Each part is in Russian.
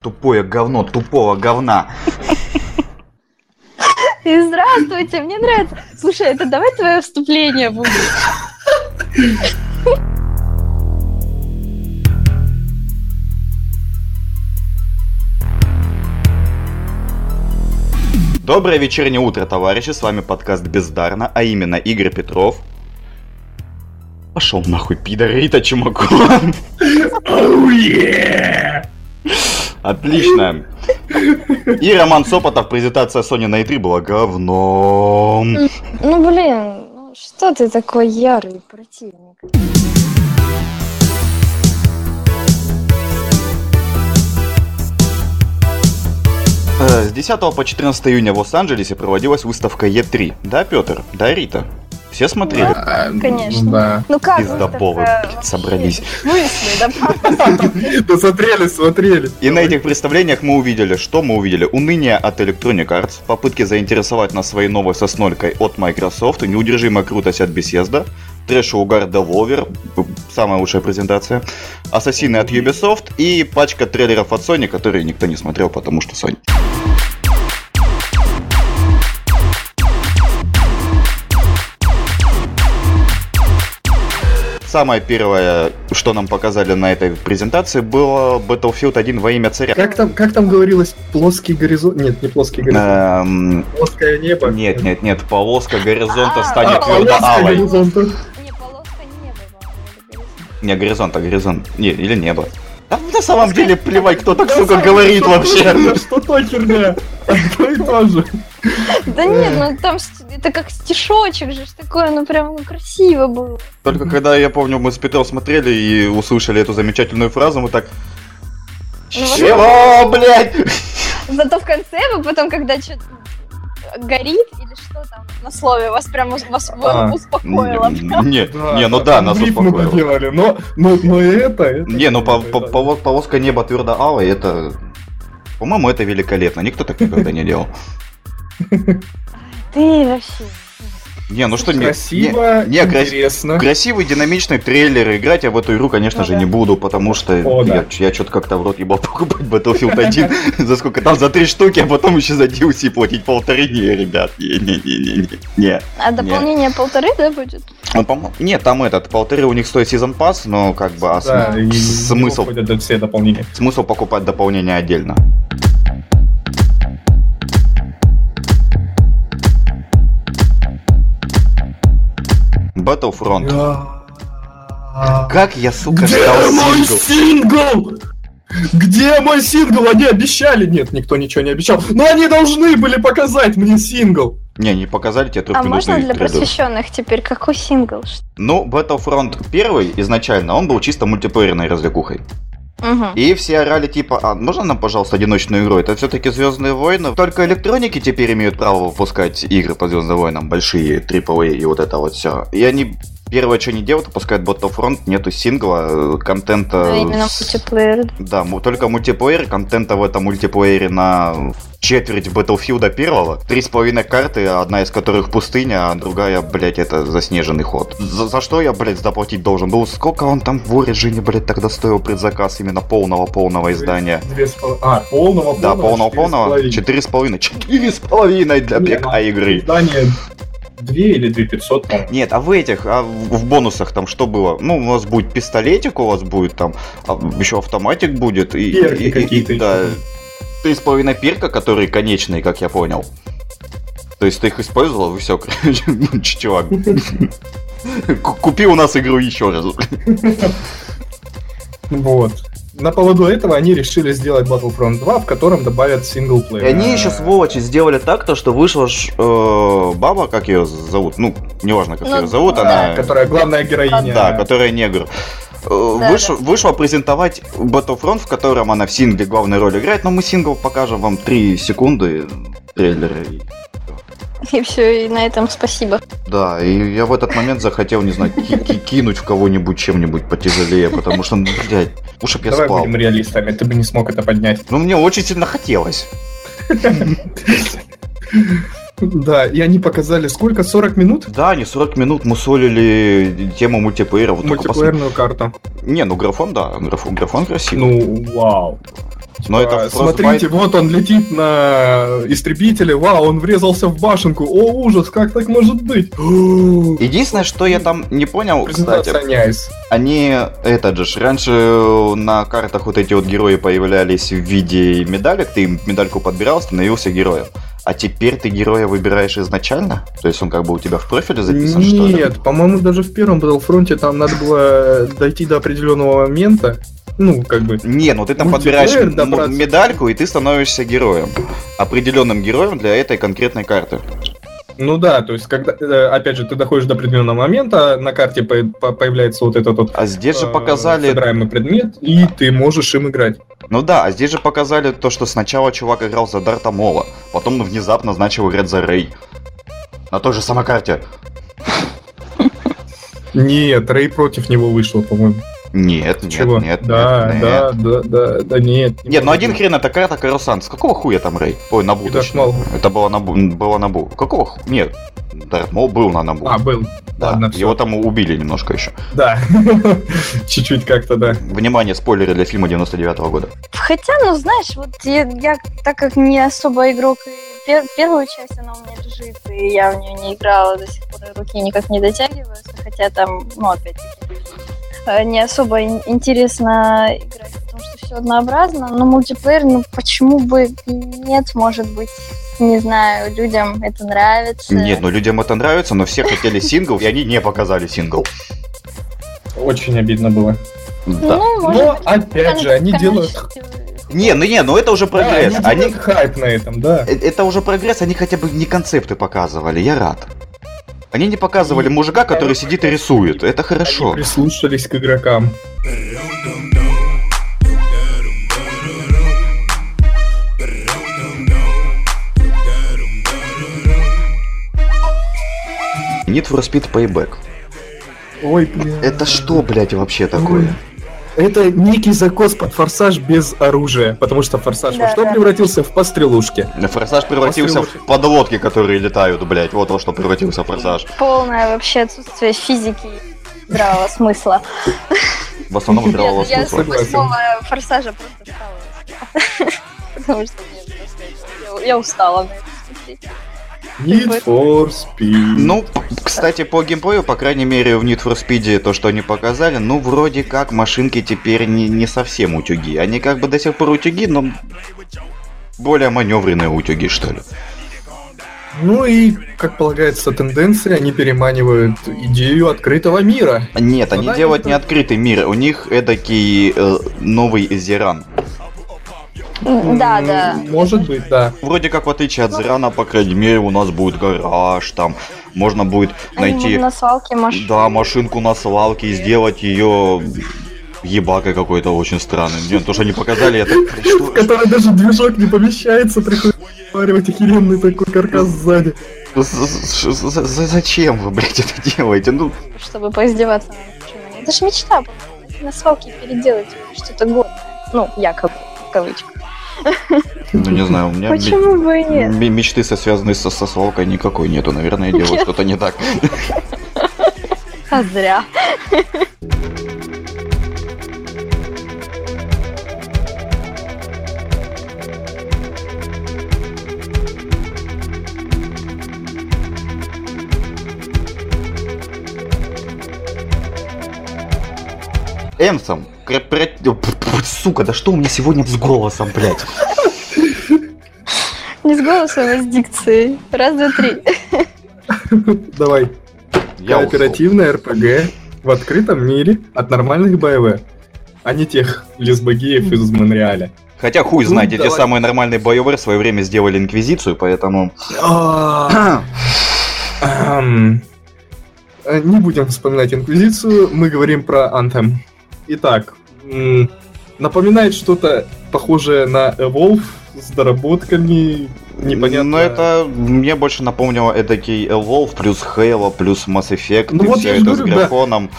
Тупое говно тупого говна. И здравствуйте, мне нравится. Слушай, это давай твое вступление будет. Доброе вечернее утро, товарищи, с вами подкаст Бездарно, а именно Игорь Петров. Пошел нахуй, пидор, Рита Чумакова. Oh, yeah! Отлично. И Роман Сопотов, презентация Sony на E3 была говном. Ну блин, ну что ты такой ярый противник? Э, С 10 по 14 июня в Лос-Анджелесе проводилась выставка E3. Да, Петр? Да, Рита? Все смотрели? А, Конечно. Да. Ну как Пиздоболы, блядь, собрались. да Да смотрели, смотрели. И на этих представлениях мы увидели, что мы увидели? Уныние от Electronic Arts, попытки заинтересовать нас своей новой соснолькой от Microsoft, неудержимая крутость от Bethesda, трэш и угар Devolver, самая лучшая презентация, ассасины от Ubisoft и пачка трейлеров от Sony, которые никто не смотрел, потому что Sony. Самое первое, что нам показали на этой презентации, было Battlefield 1 во имя царя. Как там, как там говорилось, плоский горизонт? Нет, не плоский горизонт. Эм, Плоское небо. Нет, нет, нет, полоска горизонта А, станет А, твердо полоска алой. горизонта. Не, полоска неба, по-моему, Не, горизонт, а горизонт. Не, или небо. Да на самом деле плевать, кто так, сука, говорит вообще. Что то херня? Одно и то же. Да нет, ну там это как стишочек же такое, ну прям ну, красиво было. Только когда, я помню, мы с Петром смотрели и услышали эту замечательную фразу, мы так... Ну, Чего, блядь? Зато в конце вы потом, когда что-то горит или что там на слове, вас прям вас А. успокоило. Не, не, ну да, нас успокоило. поделали, но, но, но и это, это... Не, ну по- по- поло- полоска неба твердо алой, это... По-моему, это великолепно. Никто так никогда не делал. Ты вообще. Не, ну что, не, Красиво, не, не, крас- интересно. Красивый, динамичный трейлер. Играть я в эту игру, конечно Ну же, да. не буду, потому что О, да. я, что-то как-то в рот ебал покупать Battlefield 1 за сколько там, за три штуки, а потом еще за DLC платить полторы. Не, ребят, не-не-не-не. Не. А дополнение полторы, да, будет? Ну, по-моему, нет, там этот, полторы у них стоит сезон пасс, но как бы а Да, см- и смысл, все дополнения. смысл покупать дополнение отдельно. Battlefront. Как я, сука, Где ждал мой сингл? сингл? Где мой сингл? Они обещали. Нет, никто ничего не обещал. Но они должны были показать мне сингл. Не, не показали тебе А можно для трейлер. просвещенных теперь какой сингл? Ну, Battlefront 1 изначально, он был чисто мультиплеерной развлекухой. Мгм. И все орали типа, а можно нам, пожалуйста, одиночную игру? Это все-таки Звездные войны. Только электроники теперь имеют право выпускать игры по Звездным войнам, большие, AAA и вот это вот все. И они первое, что они делают, выпускают Battlefront, нету сингла, э, контента... А именно с- мультиплеер. Да, только мультиплеер, контента в этом мультиплеере на четверть Battlefield первого. Три с половиной карты, одна из которых пустыня, а другая, блять, это заснеженный ход. За, за что я, блять, заплатить должен был? Сколько он там в Origin, блять, тогда стоил предзаказ именно полного-полного издания? Две с пол- А, полного, Да, полного, полного-полного. четыре с половиной. Четыре с половиной. Для Не, ПК а игры. Издание 2 или 2 500, по-моему. Нет, а в этих, а в, в бонусах там что было? Ну, у вас будет пистолетик, у вас будет там, а, еще автоматик будет. И, Перки какие-то Да, три с половиной перка, которые конечные, как я понял. То есть ты их использовал, и все, короче, ну, чувак. Ку- Купи у нас игру еще раз. Вот. На поводу этого они решили сделать Battlefront 2, в котором добавят И синглплеер. они еще, сволочи, сделали так, то, что вышла ж, э, баба, как ее зовут, ну, неважно, как Ну, ее зовут, да, она... Которая главная героиня. Да, которая негр. Э, Да, вышла, вышла презентовать Battlefront, в котором она в сингле главную роль играет, но мы сингл покажем вам 3 секунды трейлера. и- все, и на этом спасибо. Да, и я в этот момент захотел, не знаю, ки- ки- кинуть в кого-нибудь чем-нибудь потяжелее, потому что, ну, блядь, лучше я Давай спал. будем реалистами, ты бы не смог это поднять. Ну, мне очень сильно хотелось. Да, и они показали сколько? 40 минут? Да, не 40 минут мусолили тему мультиплеера. Вот Мультиплеерную карту. посмотри. Не, ну графон, да, графон, графон красивый. Ну, вау. Но это А, Смотрите, Frostbite- вот он летит на истребителе, вау, он врезался в башенку, о ужас, как так может быть? Единственное, что я там не понял, кстати, они, этот же, раньше на картах вот эти вот герои появлялись в виде медалек, ты медальку подбирал, становился героем. А теперь ты героя выбираешь изначально? То есть он как бы у тебя в профиле записан, что ли? Нет, по-моему, даже в первом Battlefront там надо было дойти до определенного момента, ну, как бы, Не, ну ты там подбираешь м- медальку, и ты становишься героем. Определенным героем для этой конкретной карты. Ну да, то есть, когда, э, опять же, ты доходишь до определенного момента, на карте по- по- появляется вот этот вот А здесь же э, показали... собираемый предмет, и ты можешь им играть. Ну да, а здесь же показали то, что сначала чувак играл за Дарта Мола, потом внезапно начал играть за Рей. На той же самой карте. Нет, Рэй против него вышел, по-моему. Нет, нет, Чего? нет, да, нет, да, да, да, да, нет. Нет, ну один хрен это карта Карусан. С какого хуя там Рей? Ой, на И Мол. Это было на, Бу- было на Бу. Какого ху... Нет, Дарт Мол был на Набу. А, был. да. ладно. Его там убили немножко еще. Да. Чуть-чуть как-то, да. Внимание, спойлеры для фильма 99 года. Хотя, ну знаешь, вот я, я, так как не особо игрок, и пер- первую часть она у меня лежит, и я в нее не играла до сих пор, руки никак не дотягиваются, хотя там, ну опять-таки, не особо ин- интересно играть, потому что все однообразно, но мультиплеер, ну почему бы нет, может быть, не знаю, людям это нравится. Нет, ну людям это нравится, но все хотели сингл, и они не показали сингл. Очень обидно было. Да. Ну, может Но, быть, опять же, они делают... Не, ну не, ну это уже прогресс. Да, они они... хайп на этом, да. Э, Это уже прогресс, они хотя бы не концепты показывали, я рад. Они не показывали мужика, который сидит и рисует. Это Они хорошо. прислушались к игрокам. Need for Speed Payback. Ой, блин. Это что, блядь, вообще такое? Это некий закос под форсаж без оружия, потому что форсаж во Да, что да. превратился в пострелушки. Форсаж превратился в подлодки, которые летают, блядь. Вот во что превратился форсаж. полное вообще отсутствие физики здравого смысла. В основном здравого Я, я с смысла. Форсажа просто стала. Потому что я- устала. Need for Speed. Ну, кстати, по геймплею, по крайней мере, в Need for Speed то, что они показали, ну, вроде как машинки теперь не, не совсем утюги. Они как бы до сих пор утюги, но более маневренные утюги, что ли. Ну и, как полагается, тенденции, они переманивают идею открытого мира. Нет, они да, делают это- не открытый мир, у них эдакий э, новый Зиран. Да, да. Может быть, да. Вроде как в отличие от Зирана, по крайней мере, у нас будет гараж, там можно будет найти... на свалке машин. Да, машинку на свалке и сделать ее ебакой какой-то очень странной. Нет, то, что они показали, это... В Что, которой даже движок не помещается, приходится варивать охеренный такой каркас сзади. Зачем вы, блядь, это делаете? Ну, Чтобы поиздеваться. Это же мечта На свалке переделать что-то годное. Ну, якобы, в кавычках. ну не знаю, у меня Почему бы и нет? мечты, со- связанные со, со свалкой, никакой нету. Наверное, я делаю что-то не так. А зря. Энсом. Сука, да что у меня сегодня с голосом, блядь? Не с голосом, а с дикцией. Раз, два, три. Давай. Я. Кооперативная РПГ в открытом мире от нормальных БВ, а не тех лесбогеев из Монреаля. Хотя хуй Ну, знает, эти давай. самые нормальные BioWare в свое время сделали Инквизицию, поэтому... Э, Не будем вспоминать Инквизицию, мы говорим про Anthem. Итак, напоминает что-то похожее на Evolve с доработками, непонятно. Но это мне больше напомнило эдакий Evolve плюс Halo плюс Mass Effect Ну и вот все это говорю, с да. графоном.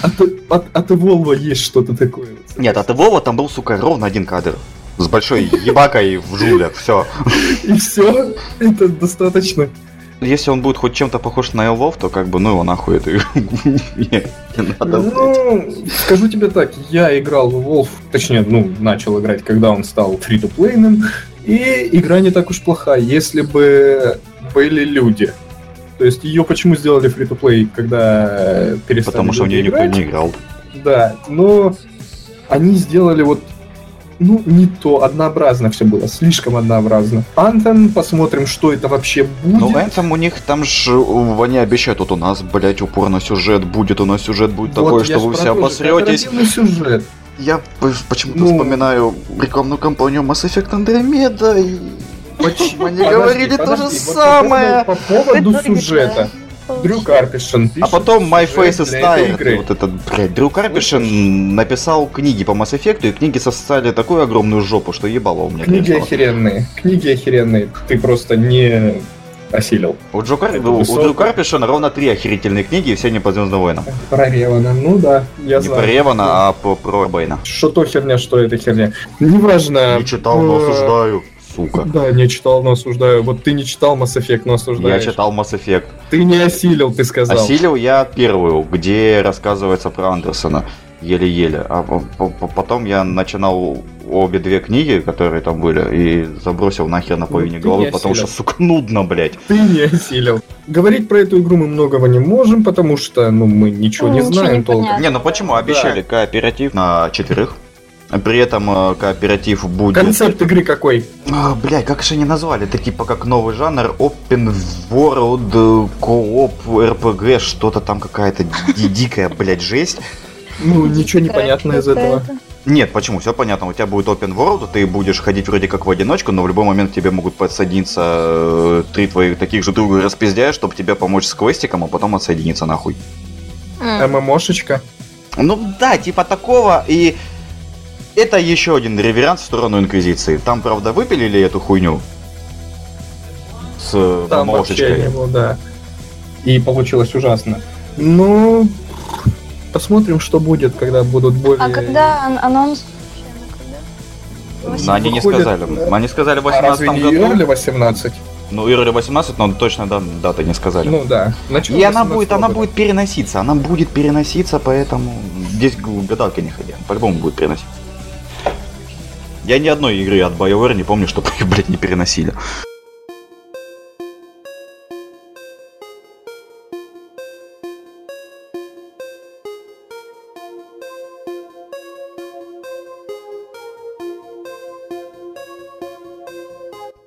От, от, от Evolve есть что-то такое. Нет, от Evolve там был, сука, ровно один кадр. С большой ебакой в жулях, все. И все, это достаточно. Если он будет хоть чем-то похож на Elvov, то как бы, ну его нахуй это не надо. Ну, скажу тебе так, я играл в Wolf, точнее, ну, начал играть, когда он стал фри то плейным и игра не так уж плоха, если бы были люди. То есть ее почему сделали фри то плей когда перестали Потому что в нее никто не играл. Да, но они сделали вот ну, не то, однообразно все было, слишком однообразно. Anthem, посмотрим, что это вообще будет. Ну, Anthem у них там же, они обещают, вот у нас, блять, упор на сюжет будет, у нас сюжет будет Вот такой, что вы все обосретесь. сюжет. Я почему-то Ну. вспоминаю рекламную кампанию Mass Effect Andromeda, и Почему? Они говорили то же вот самое. По поводу, по поводу сюжета. Дрю Карпишин А потом My Face is игры. Вот этот, блядь, Дрю Карпишин написал книги по Mass Effect, и книги сосали такую огромную жопу, что ебало у меня. Книги конечно. охеренные. Книги охеренные. Ты просто не осилил. У, Джо Кар- у-. Дрю Карпишина ровно три охерительные книги, и все не по Звездным войнам. Про Ревана. Ну да, я Не знаю. про Ревана, а по- про Бэйна. Что то херня, что это херня. Неважно. Не читал, но э, осуждаю. Сука. Да, не читал, но осуждаю. Вот ты не читал Mass Effect, но Я осуждаешь. читал Mass Effect. Ты не осилил, ты сказал. Осилил я первую, где рассказывается про Андерсона. Еле-еле. А по- по- потом я начинал обе две книги, которые там были, и забросил нахер на Ну, половине ты головы, потому что, сука, нудно, блядь. Ты не осилил. Говорить про эту игру мы многого не можем, потому что, ну, мы ничего Ну, не ничего знаем не толком. Не, ну почему? Обещали кооператив на четверых. При этом э, кооператив будет... Концепт игры какой? А, блядь, как же они назвали? Это типа как новый жанр Open World Co-op RPG, что-то там какая-то ди- дикая, блядь, жесть. Ну, ничего не понятно из этого. Нет, почему? Все понятно. У тебя будет open world, ты будешь ходить вроде как в одиночку, но в любой момент тебе могут подсоединиться э, три твоих таких же друга распиздяя, чтобы тебе помочь с квестиком, а потом отсоединиться нахуй. ММОшечка. Ну да, типа такого, и это еще один реверанс в сторону Инквизиции. Там, правда, выпилили эту хуйню с э, Там вообще его, да. И получилось ужасно. Ну, посмотрим, что будет, когда будут более... А когда ан- анонс когда? Но они не сказали. да. Они сказали в А разве 18 не году. Early 18? Ну, Early 18, но точно да, даты не сказали. Ну да. Начало И она 18 будет, она года. будет переноситься, она будет переноситься, поэтому здесь гадалки не ходи, по-любому будет переноситься. Я ни одной игры от BioWare не помню, чтобы их, блядь, не переносили.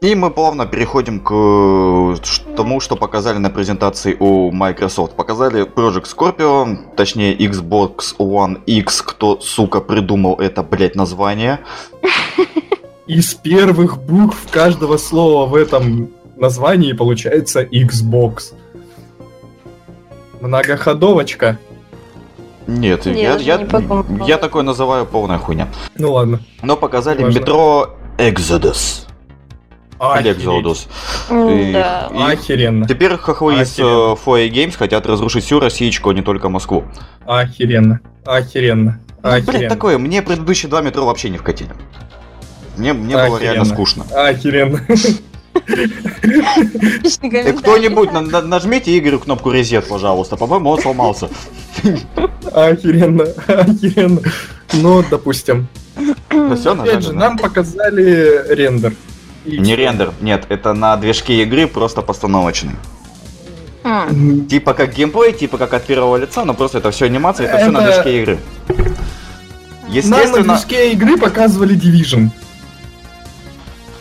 И мы плавно переходим к э, тому, что показали на презентации у Microsoft. Показали Project Scorpio, точнее Xbox One X, кто, сука, придумал это, блядь, название. Из первых букв каждого слова в этом названии получается Xbox. Многоходовочка. Нет, Не, я, я, не я такое называю полная хуйня. Ну ладно. Но показали Важно. метро Exodus. М, И- Да. и- Охеренно. Теперь хохлы из Foe Games хотят разрушить всю Россиечку, а не только Москву. Охеренно. Охеренно. Охеренно. такое, мне предыдущие два метро вообще не вкатили. Мне, мне было реально скучно. Охеренно. Кто-нибудь на- на- нажмите Игорю кнопку резет, пожалуйста. По-моему, он сломался. Охеренно. Охеренно. Ну, допустим. Ну все, Опять же, нам показали рендер. И Не рендер, нет, это на движке игры просто постановочный. М, Типа как геймплей, типа как от первого лица, но просто это все анимация, это, все на Это- движке игры. Нам на Естественно, движке игры показывали Division.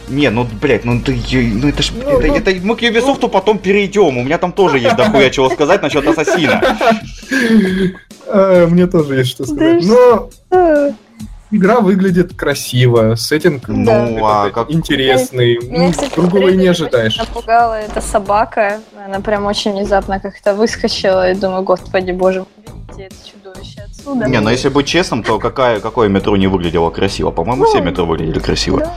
не, ну, блядь, ну ты, ну это ж, Ну, это, ну, это мы к Ubisoft потом перейдем, у меня там тоже есть дохуя чего сказать насчет Ассасина. А, Мне тоже есть что сказать. Но Э, игра выглядит красиво, сеттинг Да. Ну, а этот как... интересный. Меня, Ну, кстати, Другого и не ожидаешь. напугала эта собака. Она прям очень внезапно как-то выскочила. И думаю, господи боже, уберите это чудовище отсюда. Не, ну если быть честным, то какая, какое метро не выглядело красиво? По-моему, все Ну, метро выглядели красиво. Да,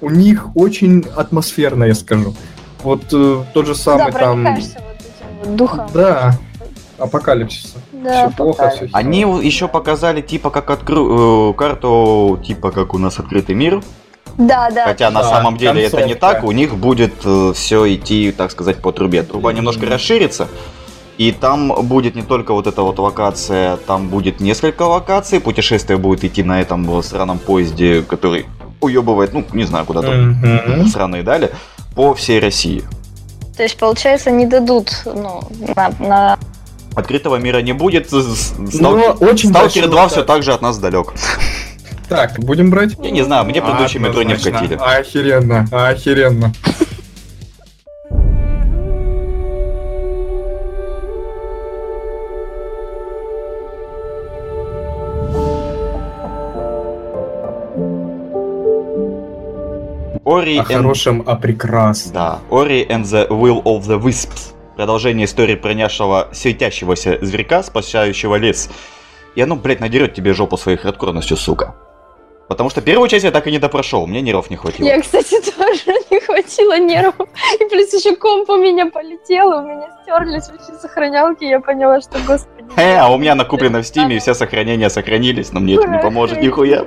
У них очень атмосферно, я скажу. Вот э, тот же да самый там... проникаешься вот этим вот духом. Да, апокалипсиса. Да, Всё плохо, всё Они еще показали типа как откры... э, карту, типа как у нас открытый мир. Да, да. Хотя на Да, самом деле это не концовка. так, у них будет все идти, так сказать, по трубе. Труба немножко расширится, и там будет не только вот эта вот локация, там будет несколько локаций, путешествие будет идти на этом э, сраном поезде, который уебывает, ну, не знаю, куда там Мгм. сраные дали, по всей России. То есть, получается, не дадут, ну, на, на- Открытого мира не будет, с- с- Но Стал- очень Сталкер большой 2 локация. все так же от нас далек. Так, будем брать? Я не знаю, мне предыдущее метро не вкатили. Охеренно, охеренно. Ори О and- хорошем, о прекрасном. Да, Ori and the Will of the Wisps. Продолжение истории про нашего светящегося зверька, спасающего лес. И оно, блядь, надерет тебе жопу своей хардкорностью, сука. Потому что первую часть я так и не допрошел, мне нервов не хватило. Я, кстати, тоже не хватило нервов. И плюс еще комп у меня полетел, у меня стерлись вообще сохранялки, я поняла, что, господи. Э, а у меня накуплено в стиме, и все сохранения сохранились, но мне это не поможет нихуя.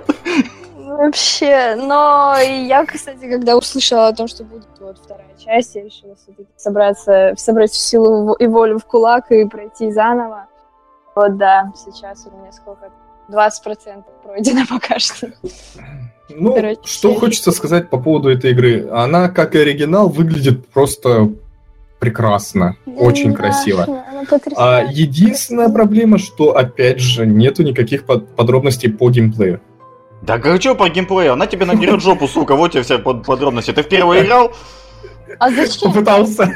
Вообще, но я, кстати, когда услышала о том, что будет вот вторая часть, я решила все-таки собраться, собрать всю силу и волю в кулак и пройти заново. Вот да, сейчас у меня сколько? 20% пройдено пока что. Ну, Короче, что хочется сказать по поводу этой игры. Она, как и оригинал, выглядит просто прекрасно. Очень Да, красиво. А единственная проблема, что, опять же, нету никаких под- подробностей по геймплею. Да как что по геймплею? Она тебе надерет жопу, сука, вот тебе все под- подробности. Ты в первый играл? А зачем? Попытался.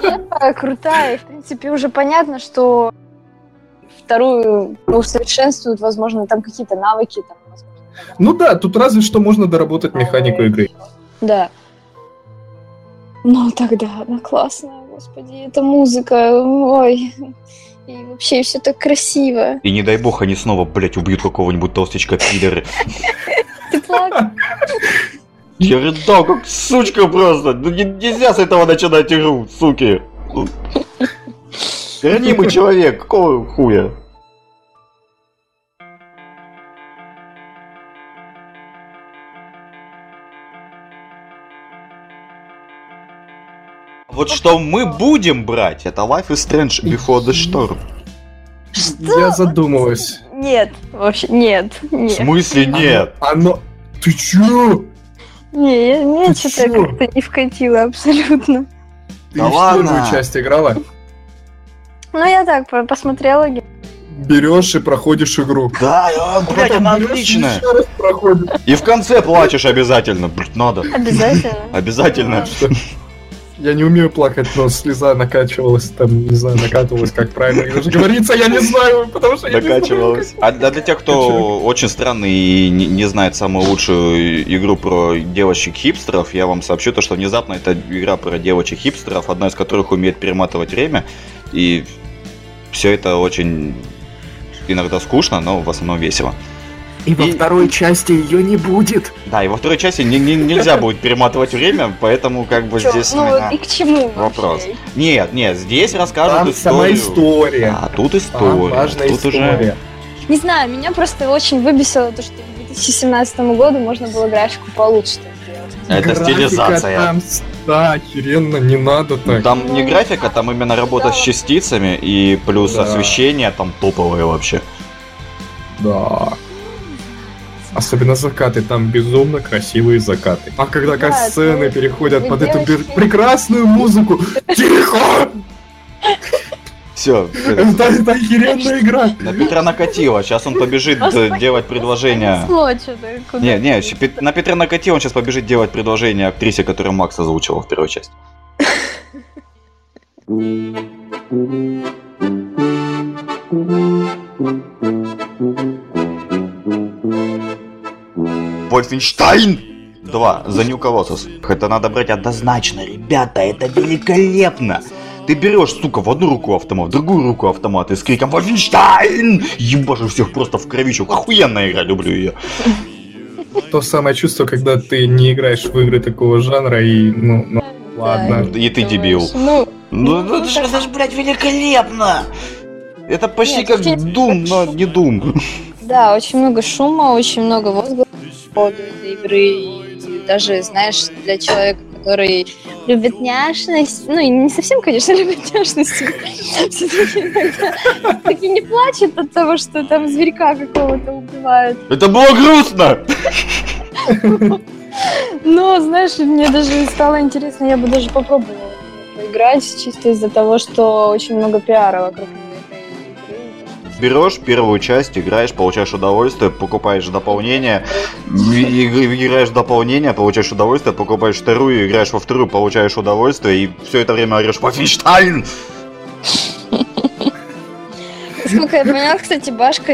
Первая крутая, и, в принципе, уже понятно, что вторую усовершенствуют, возможно, там какие-то навыки. Там, возможно, Ну да, тут разве что можно доработать механику игры. Да. Ну, тогда она классная, господи, это музыка, ой. И вообще все так красиво. И не дай бог они снова, блядь, убьют какого-нибудь толстячка пидора. Ты плакал? Я рыдал, как сучка просто. Ну не- нельзя с этого начинать игру, суки. Ранимый человек, какого хуя? Вот что мы будем брать, это Life is Strange Before the Storm. Я задумалась. Нет, вообще, нет, В нет. смысле нет? Оно... Ты чё? Не, я, мне Ты что-то чё? как-то не вкатило абсолютно. Ты Да в ладно. первую часть играла? Ну, я так по- посмотрела. Берешь и проходишь игру. Да, а, блядь, она отличная. И в конце плачешь обязательно, блядь, надо. Обязательно. Обязательно. Я не умею плакать, но слеза накачивалась, там, не знаю, накатывалась, как правильно говорится, я не знаю, потому что я Накачивалась. А для тех, кто очень странный и не знает самую лучшую игру про девочек-хипстеров, я вам сообщу то, что внезапно это игра про девочек-хипстеров, одна из которых умеет перематывать время, и все это очень иногда скучно, но в основном весело. И во И- второй части ее не будет. Да, и во второй части не- не- нельзя будет перематывать время, поэтому как бы Чё, здесь ну, меня и к чему вопрос. вообще? Нет, нет, здесь расскажут Там сама история. А тут Там история. важная тут уже история. Не знаю, меня просто очень выбесило то, что к 2017 году можно было графику получше сделать. Это Графика стилизация. Там, да, охеренно, не надо так. Там не графика, там именно работа с частицами и плюс Да. освещение там топовое вообще. Да. Особенно закаты, там безумно красивые закаты. А когда Да, касцены ну, переходят и под эту бер- девочки. прекрасную музыку, тихо! Все, Это, это охеренная игра. на Петра накатило. Сейчас он побежит э, делать предложение. Не, не, на Петра накатило, он сейчас побежит делать предложение актрисе, которую Макс озвучивал в первой части. Вольфенштайн 2. The New Colossus. Это надо брать однозначно, ребята, это великолепно. Ты берешь, сука, в одну руку автомат, в другую руку автомат и с криком «Вольфенштайн!» Ебашишь всех просто в кровищу. Охуенная игра, люблю ее. То самое чувство, когда ты не играешь в игры такого жанра и, ну, ну, Да, ладно. И ты дебил. Ну, Ну, Ну, это же, это ж, блядь, великолепно! Это почти Нет, как Дум, но не Дум. да, очень много шума, очень много возгласов поводу этой игры. И даже, знаешь, для человека, который любит няшность, ну, и не совсем, конечно, любит няшность, все-таки таки не плачет от того, что там зверька какого-то убивают. Это было грустно! Но, знаешь, мне даже стало интересно, я бы даже попробовала поиграть, чисто из-за того, что очень много пиара вокруг берешь первую часть, играешь, получаешь удовольствие, покупаешь дополнение, играешь в дополнение, получаешь удовольствие, покупаешь вторую, играешь во вторую, получаешь удовольствие, и все это время орешь «Вафенштайн!» Сколько я поняла, кстати, Башка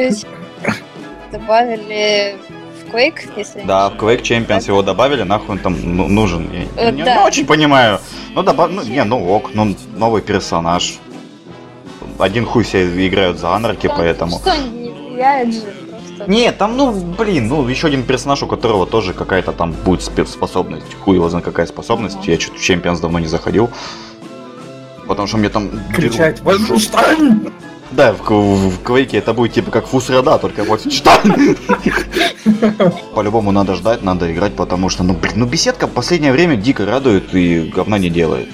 добавили в Quake, если Да, в Quake Champions его добавили, нахуй он там ну, нужен. Я не, да. не очень понимаю. Ну, добав... ну, не, ну ок, ну, новый персонаж один хуй все играют за анарки, там поэтому... Что не влияет же просто. Нет, там, ну, блин, ну, еще один персонаж, у которого тоже какая-то там будет способность. Хуй его знает, какая способность. Я что-то в Champions давно не заходил. Потому что мне там... Кричать, Да, в, в, в Квейке это будет типа как Fus Ro Dah, только вот По-любому надо ждать, надо играть, потому что, ну, блин, ну беседка в последнее время дико радует и говна не делает.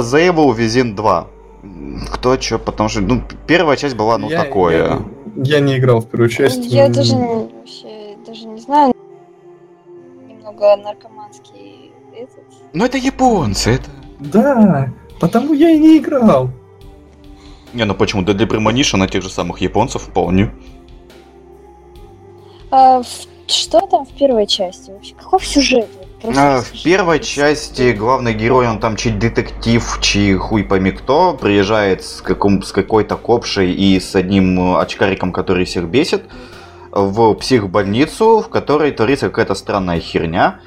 The Evil Within 2. Кто что, потому что, ну, первая часть была, ну, я, такое. Я, я не играл в первую часть. Я даже вообще даже не знаю. Немного наркоманский этот. Ну, это японцы, это... Да, потому я и не играл. Не, ну почему? Да для Premonition на тех же самых японцев вполне. А, что там в первой части вообще? Каков сюжет? А, в первой части главный герой, он там чей детектив, чей хуй пойми кто, приезжает с, каком, с какой-то копшей и с одним очкариком, который всех бесит, в психбольницу, в которой творится какая-то странная херня.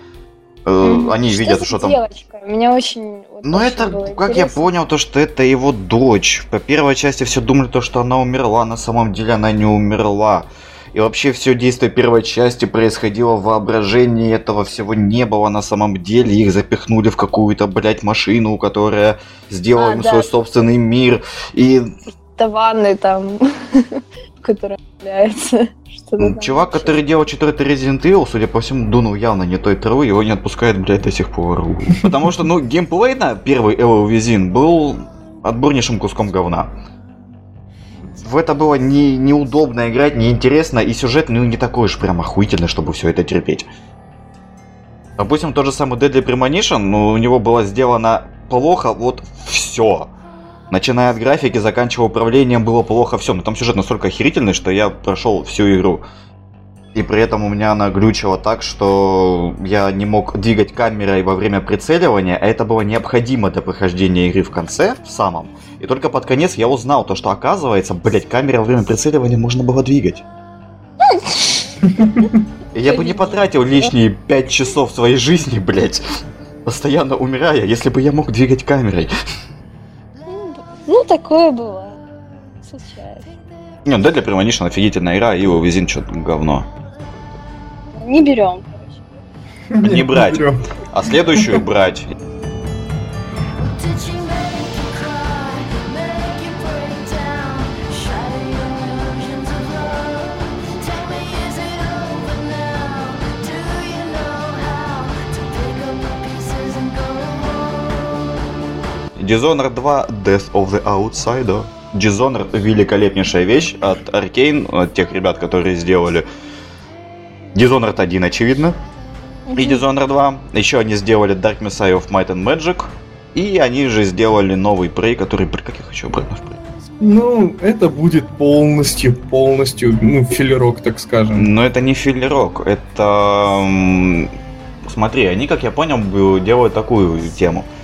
Mm, Они что видят, что там... Девочка? Меня очень... Вот, Но это, как интересно. я понял, то, что это его дочь. По первой части все думали, то, что она умерла, на самом деле она не умерла. И вообще все действие первой части происходило в воображении, этого всего не было на самом деле. Их запихнули в какую-то, блядь, машину, которая сделала а, им да. свой собственный мир. И... Таваны там, которые являются. Чувак, который делал четвертый Resident Evil, судя по всему, дунул явно не той травы, его не отпускает, блядь, до сих пор. Потому что, ну, геймплей на первый Evil Within был отборнейшим куском говна в это было не, неудобно играть, неинтересно, и сюжет ну, не такой уж прям охуительный, чтобы все это терпеть. Допустим, тот же самый Deadly Premonition, ну, у него было сделано плохо вот все. Начиная от графики, заканчивая управлением, было плохо все. Но там сюжет настолько охерительный, что я прошел всю игру. И при этом у меня она глючила так, что я не мог двигать камерой во время прицеливания, а это было необходимо для прохождения игры в конце, в самом. И только под конец я узнал то, что оказывается, блять, камера во время прицеливания можно было двигать. Я бы не потратил лишние 5 часов своей жизни, блять, постоянно умирая, если бы я мог двигать камерой. Ну, такое было. Случается. Не, ну, Deadly Premonition офигительная игра, и его везин что-то говно. Не берем. Не брать. А следующую брать. Dishonored 2 Death of the Outsider. Dishonored великолепнейшая вещь от Arkane, от тех ребят, которые сделали Dishonored 1, очевидно, и Dishonored 2. Еще они сделали Dark Messiah of Might and Magic. И они же сделали новый Prey, который... Как я хочу обратно в Prey? Ну, это будет полностью, полностью, ну, филлерок, так скажем. Но это не филлерок, это... Смотри, они, как я понял, делают такую тему –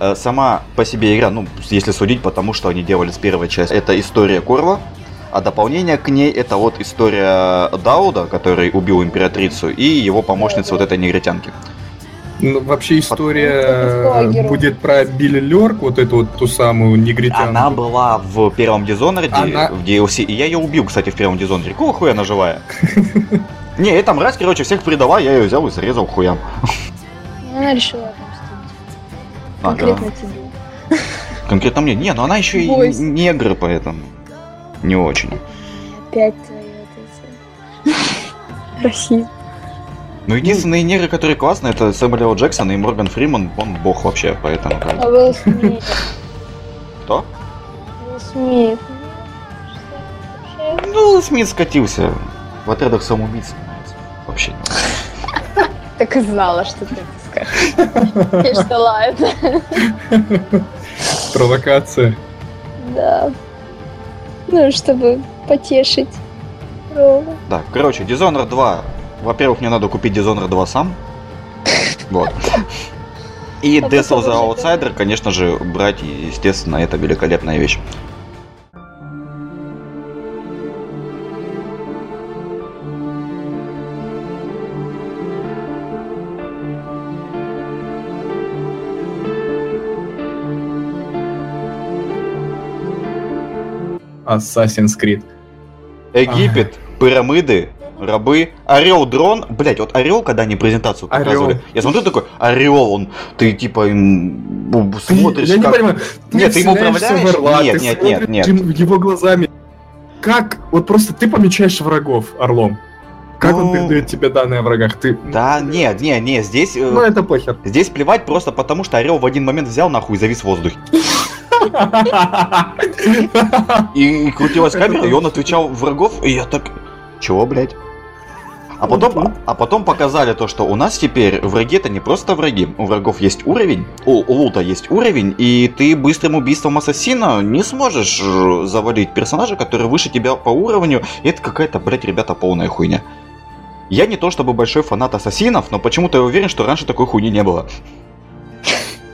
Э, сама по себе игра, ну, если судить, потому что они делали с первой части, это история Корва, а дополнение к ней это вот история Дауда, который убил императрицу, и его помощница вот этой негритянки. Ну, вообще история Под... будет про Билли Лерк, вот эту вот ту самую негритянку. Она была в первом Dishonored, Она... в DLC, и я ее убил, кстати, в первом Dishonored. Какого хуя она живая? Не, эта мразь, короче, всех предала, я ее взял и срезал хуям. Она решила отомстить. Ага. Конкретно тебе. Конкретно мне. Не, но она еще и негр, поэтому не очень. Опять твои вот эти... Расизм. Ну, единственные негры, которые классные, это Сэмюэл Л. Джексон и Морган Фриман, он бог вообще, поэтому как А. Уилл Смит. Кто? Уилл Смит. Ну, Ну, Смит скатился. В отрядах самоубийц снимается. Вообще не Так и знала, что ты это скажешь. Я ждала это. Провокация. Да. Ну, чтобы потешить Рому. Да, короче, Dishonored 2. Во-первых, мне надо купить Dishonored 2 сам. Вот. И А Death of the Outsider, конечно же, брать, естественно, это великолепная вещь. Assassin's Creed. Египет, пирамиды, рабы, орел, дрон. Блять, вот орел, когда они презентацию Орел. показывали, я смотрю такой, орел, он, ты типа им, Ты- смотришь, я не как- понимаю. Нет, ты ему управляешь? орла, Нет, ты нет, нет, нет. его глазами. Как? Вот просто ты помечаешь врагов орлом. Как он Ну, передает тебе данные о врагах? Ты... Да, нет, нет, нет, здесь, э, Ну это похер. здесь плевать просто потому, что орел в один момент взял нахуй и завис в воздухе. И, крутилась камера, и он отвечал врагов, и я так, чего, блядь? А потом, а потом показали то, что у нас теперь враги это не просто враги, у врагов есть уровень, у, у лута есть уровень, и ты быстрым убийством ассасина не сможешь э, завалить персонажа, который выше тебя по уровню, и это какая-то, блядь, ребята, полная хуйня. Я не то чтобы большой фанат ассасинов, но почему-то я уверен, что раньше такой хуйни не было.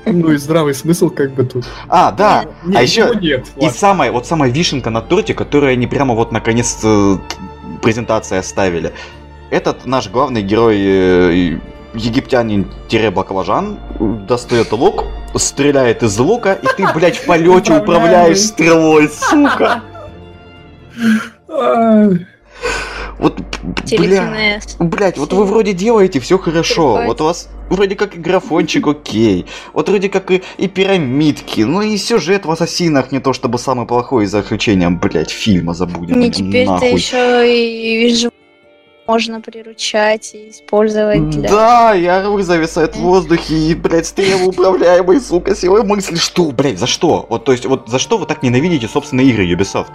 Ну и здравый смысл как бы тут. А, да, Не- а еще нет. И ладно. самая, вот самая вишенка на торте, которую они прямо вот наконец э, презентации оставили. Этот наш главный герой э, египтянин-баклажан достает лук, стреляет из лука, и ты, блядь, в полете управляешь стрелой, сука. Вот, бля, блядь, вот вы вроде делаете все хорошо, вот у вас вроде как и графончик окей, вот вроде как и, и пирамидки, ну и сюжет в Ассасинах не то чтобы самый плохой за исключением, блядь, фильма забудем. Не теперь-то нахуй. еще и вижу, можно приручать и использовать для... Да, и орлы зависают в воздухе, и, блядь, стрелы управляемые, сука, силой мысли. Что, блядь, за что? Вот, то есть, вот за что вы так ненавидите собственные игры Ubisoft?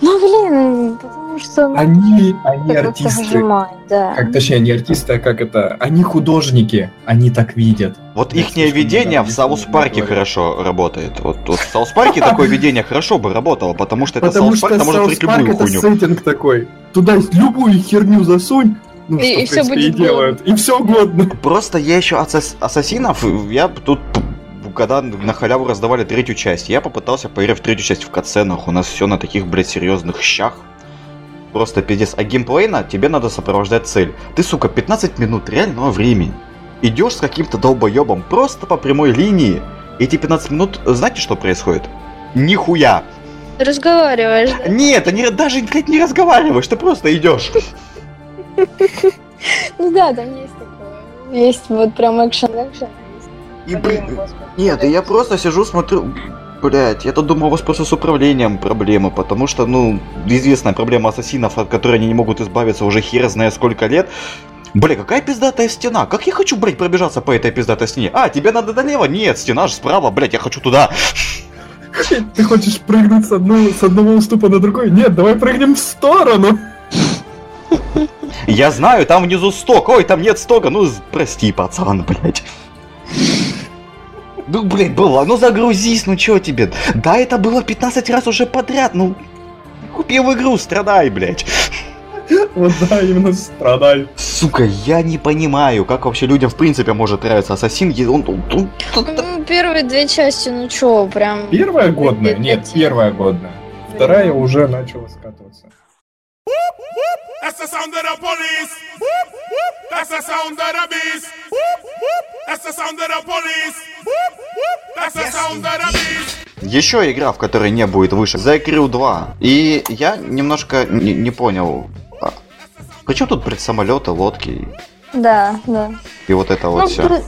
Ну, блин, потому что... ну, Они, они артисты. выжимает, да. Как точнее, не артисты, а как это? Они художники, они так видят. Вот слишком видение в South Park е хорошо работает. Вот, вот в South Park е такое видение хорошо бы работало, потому что это South Park, там может быть любую это хуйню. сеттинг такой. Туда любую херню засунь, ну, И- что, и в всё принципе, и будет делают. И все угодно. Просто я еще от ас- ассасинов, я тут когда на халяву раздавали третью часть, я попытался поиграть в третью часть в cutscene ах. У нас все на таких, блядь, серьезных щах. Просто пиздец. А геймплейно тебе надо сопровождать цель. Ты, сука, 15 минут реального времени. Идешь с каким-то долбоебом просто по прямой линии. Эти 15 минут, знаете, что происходит? Нихуя. Разговариваешь, да? Нет, они даже, блядь, не разговариваешь, ты просто идешь. Ну да, там есть такое. Есть вот прям экшен-экшен. И, блин, Нет, я просто сижу, смотрю, блять, я-то думал, у вас просто с управлением проблемы, потому что, ну, известная проблема ассасинов, от которой они не могут избавиться уже хер знает сколько лет. Бля, какая пиздатая стена? Как я хочу, блядь, пробежаться по этой пиздатой стене? А, тебе надо налево? Нет, стена же справа, блядь, я хочу туда. Ты хочешь прыгнуть с, одного с одного уступа на другой? Нет, давай прыгнем в сторону. Я знаю, там внизу сток. Ой, там нет стока. Ну, прости, пацан, блядь. Ну, блядь, было. Ну, загрузись, ну чё тебе? Да, это было 15 раз уже подряд. Ну, купил игру, страдай, блядь. Вот да, именно страдай. Сука, я не понимаю, как вообще людям в принципе может нравиться Ассасин. е- Он, он- он- Ну, первые две части, ну чё, прям... Первая годная? Нет, Нет. первая годная. Вторая уже начала скатываться. That's the sound of the police. That's the sound of the beast. That's the sound of the police. That's the sound of the beast. Еще игра, в которой не будет выше. The Crew 2. И я немножко не, не понял. а Причем тут, блядь, самолеты, лодки? Да, да. И вот это вот Ну, все. пр-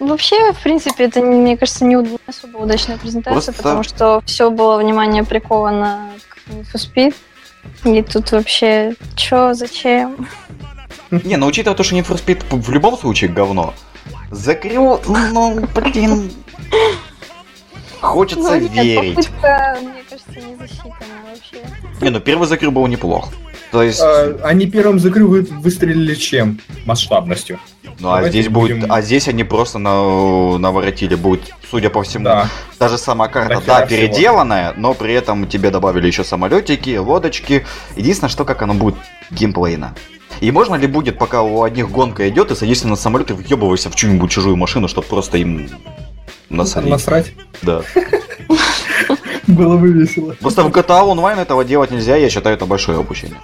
Вообще, в принципе, это, не- мне кажется, не особо удачная презентация, Просто- потому что все было внимание приковано к Need for Speed. И тут вообще, чё, зачем? Не, ну учитывая то, что Need for Speed в любом случае говно. Закрыл, ну, блин. Хочется Ну, нет, верить. попытка, мне кажется, не засчитана вообще. Не, ну первый закрыл был неплох. То есть, А, Они первым закрыл вы- выстрелили чем? Масштабностью. ну а давайте здесь будет, будем- а здесь они просто на, наворотили, будет, судя по всему, Да. та же самая карта, Дохера да, всего. переделанная, но при этом тебе добавили еще самолетики, лодочки. Единственное, что как оно будет геймплейно. И можно ли будет, пока у одних гонка идет, и садишься на самолет и въебывайся в чью-нибудь чужую машину, чтобы просто им насолить? Насрать? Да. Было бы весело. Просто в GTA Online этого делать нельзя, я считаю, это большое упущение.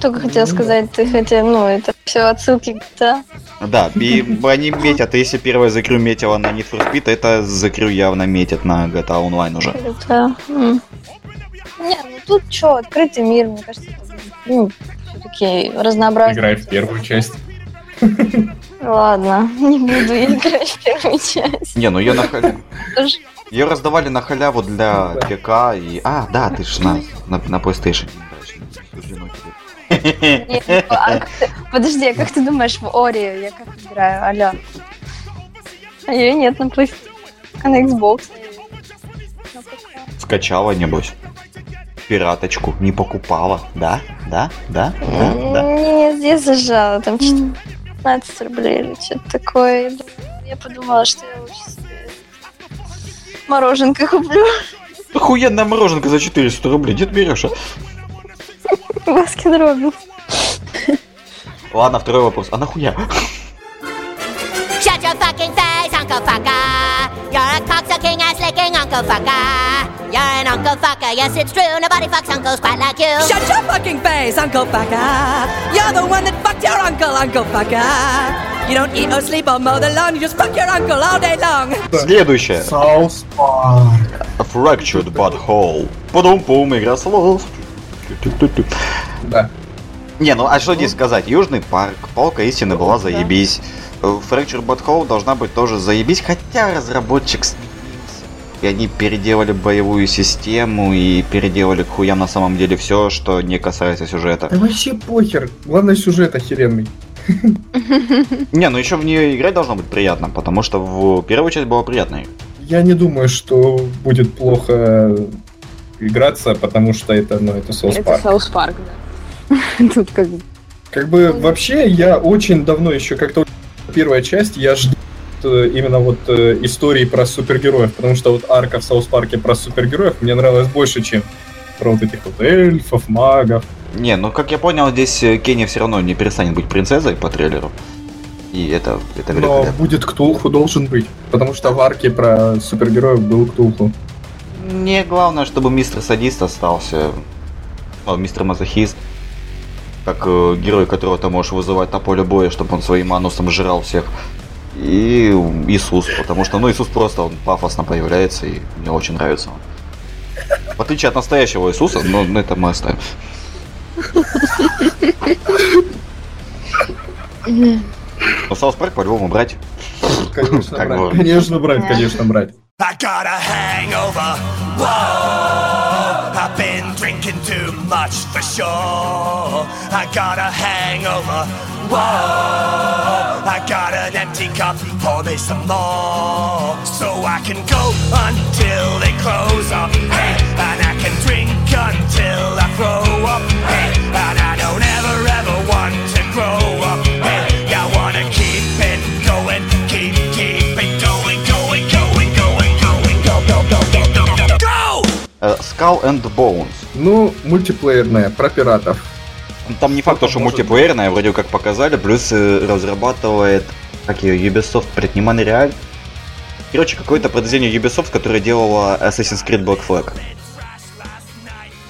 Только хотела сказать, ты хотя, ну, это все отсылки к GTA. Да, и они метят, если первая закрю метила на Need for Speed, это закрю явно метит на GTA Online уже. Это, м. Не, ну тут что, открытый мир, мне кажется, это ну, все-таки разнообразно. Играй в первую часть. Ладно, не буду я играть в первую часть. Не, ну ее на халяву. Тоже. Ее раздавали на халяву для. ПК и... А, да, ты ж на, на, на PlayStation. Не, а ты- Подожди, а как ты думаешь, в Ори я как играю, алло? А ее нет на PlayStation, на Xbox. Скачала, небось. Пираточку не покупала. Да? Да? Да? Да? Да? Нет, зажала, там 15 рублей или что-то такое. Я подумала, что я лучше мороженка куплю. Охуенная мороженка за 400 рублей. Где ты берешь, а? Baskin Robbins. Ладно, второй вопрос. А нахуя? Shut your fucking face, Uncle Fucker. You're a cocksucking ass licking Uncle Fucker. You're an Uncle Fucker, yes it's true. Nobody fucks uncles quite like you. Shut your fucking face, Uncle Fucker. You're the one that fucked your uncle, Uncle Fucker. You don't eat or sleep or mow the lawn, you just fuck your uncle all day long. Следующее. Саус Парк. A Fractured Butthole. Пудум-пум, игра слов. Да. Не, ну а что здесь сказать? Южный парк, палка истины была заебись. Fracture Butthole должна быть тоже заебись, хотя разработчик. И они переделали боевую систему и переделали к хуям на самом деле все, что не касается сюжета. Да вообще похер. Главное сюжет охеренный. Не, ну еще в нее играть должно быть приятно, потому что в первую часть была приятной. Я не думаю, что будет плохо играться, потому что это, ну, это South Это Park. South Park, да. Тут как бы... Как бы вообще я очень давно еще как-то первая часть я жду э, именно вот э, истории про супергероев, потому что вот арка в South Park е про супергероев мне нравилась больше, чем про вот этих вот эльфов, магов. Не, ну как я понял, здесь э, Кенни все равно не перестанет быть принцессой по трейлеру. И это, это Но великолепно. будет Ктулху должен быть, потому что в арке про супергероев был Ктулху. Мне главное, чтобы мистер Садист остался. Ну, мистер Мазохист. Как э, герой, которого ты можешь вызывать на поле боя, чтобы он своим анусом жрал всех. И Иисус, потому что, ну, Иисус просто, он пафосно появляется, и мне очень нравится он. В отличие от настоящего Иисуса, но это мы оставим. Но South Park по-любому брать. Конечно, Как брать. бы. Конечно, брать, конечно, брать. I got a hangover. Whoa, I've been drinking too much for sure. I got a hangover. Whoa, I got an empty cup. Pour me some more, so I can go until they close up. Hey, and I can drink until I throw up. Hey, and I don't ever ever want to grow up. Hey, I wanna keep it going, keep keep it going, going, going, going, going, go, go, go, go, go, go, go. Э, Skull and Bones. Ну, мультиплеерная, про пиратов. Там не факт, то, что мультиплеерная, вроде как показали, плюс э, разрабатывает, как ее, Ubisoft, блядь, не Монреаль. Короче, какое-то подразделение Ubisoft, которое делало Assassin's Creed Black Flag.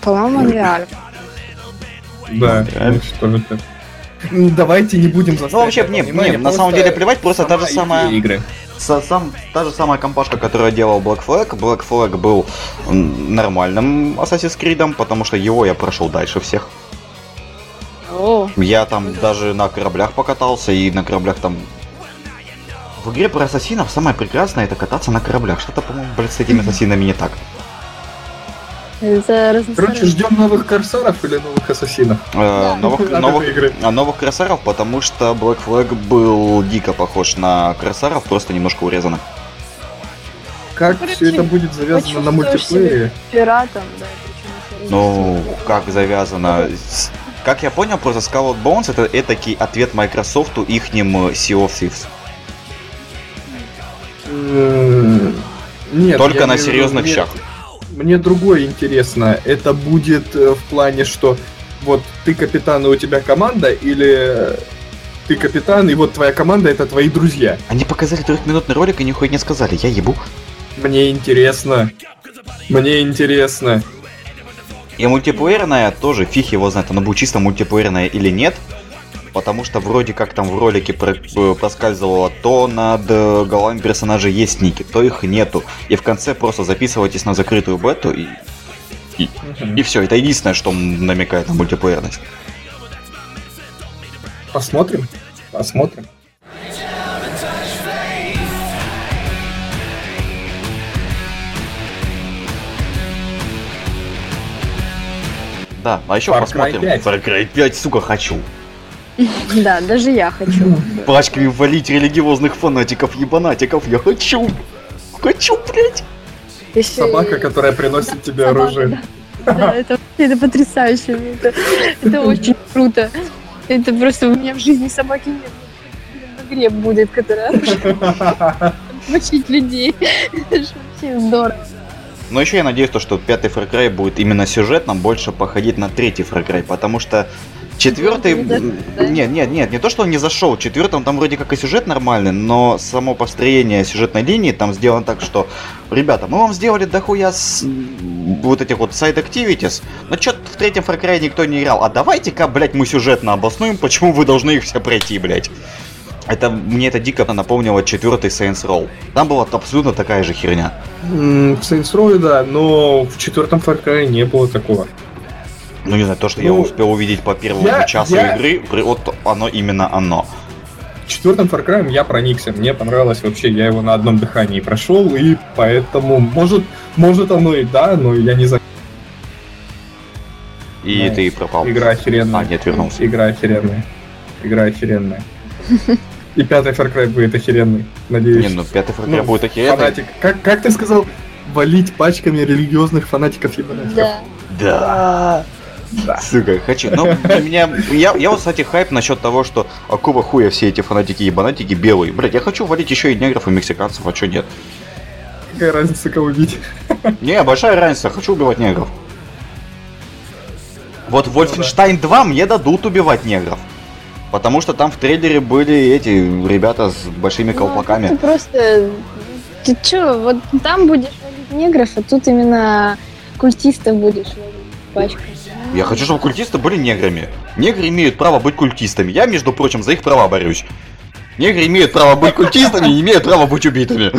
По-моему, Монреаль. Да, Реально? что это. М, Давайте не будем. Ну, вообще, не, не, на самом деле плевать, просто та же самая- игры. Со- сам, та же самая компашка, которая делала Black Flag. Black Flag был нормальным Assassin's Creed, потому что его я прошел дальше всех. О, Я там даже на кораблях покатался, и на кораблях там... В игре про ассасинов самое прекрасное это кататься на кораблях. Что-то, по-моему, блядь, с этими ассасинами не так. Это Короче, ждем новых корсаров или новых ассасинов. Э, новых, игры. а новых красаров, потому что Black Flag был дико похож на красаров, просто немножко урезано. Как Короче, все это будет завязано на мультиплеере? Пиратом, да, Ну, как завязано? Как я понял, просто Skull Bones это этакий ответ Microsoft ихним Sea of Thieves. М, Нет. Только на серьезных щах. Мне другое интересно. Это будет э, в плане, что вот ты капитан, и у тебя команда, или э, ты капитан, и вот твоя команда это твои друзья. Они показали трехминутный ролик и нихуя не сказали, я ебу. Мне интересно. Мне интересно. И мультиплеерная тоже, фиг его знает, она будет чисто мультиплеерная или нет. Потому что вроде как там в ролике э, проскальзывало, то над э, головами персонажей есть ники, то их нету. И в конце просто записывайтесь на закрытую бету и, и все. Это единственное, что намекает на мультиплеерность. Посмотрим. Посмотрим. Да, а еще Far Cry посмотрим. 5. Far Cry 5, сука, хочу. Да, даже я хочу. Пачками валить религиозных фанатиков, ебанатиков, я хочу. Хочу, блядь. Если- Собака, которая приносит тебе Собака, оружие. Да, это, это потрясающе. Это, это очень круто. Это просто у меня в жизни собаки нет. Игре будет, которая мочить людей. Это вообще здорово. Но еще я надеюсь, то, что пятый Far Cry будет именно сюжетно больше походить на третий Far Cry, потому что четвертый... Нет, нет, нет, не то, что он не зашел. Четвертом там вроде как и сюжет нормальный, но само построение сюжетной линии там сделано так, что, ребята, мы вам сделали дохуя с... вот этих вот side activities, но что-то в третьем Far Cry никто не играл. А давайте-ка, блядь, мы сюжетно обоснуем, почему вы должны их все пройти, блядь. Это мне это дико напомнило четвертый Saints Row. Там была абсолютно такая же херня. В Saints Row, да, но в четвертом Far Cry не было такого. Ну не знаю, то, что я Ну, успел увидеть по первому я- часу я- игры, вот оно именно оно. Четвертым Far Cry я проникся, мне понравилось вообще, я его на одном дыхании прошел, и поэтому, может, может оно и да, но я не знаю, И Ну, ты пропал. игра охеренная. А, нет, вернулся. Игра охеренная. Игра охеренная. И пятый Far Cry будет охеренный, надеюсь. Не, ну пятый Far Cry Ну, будет охеренный. Фанатик. Как, как ты сказал, валить пачками религиозных фанатиков ебанатиков? Да. Да. Да. Сука, хочу. Но для меня... Я, я вот, кстати, хайп насчет того, что а какого хуя все эти фанатики ебанатики белые. Блять, я хочу валить еще и негров, и мексиканцев, а что нет? Какая разница, кого бить? Не, большая разница, хочу убивать негров. Вот в Wolfenstein 2 мне дадут убивать негров. Потому что там в трейлере были эти ребята с большими Ну, колпаками. Ты просто... Ты чё, вот там будешь ловить негров, а тут именно культистов будешь ловить пачками. Я хочу, чтобы культисты были неграми. Негры имеют право быть культистами. Я, между прочим, за их права борюсь. Негры имеют право быть культистами и имеют право быть убитыми.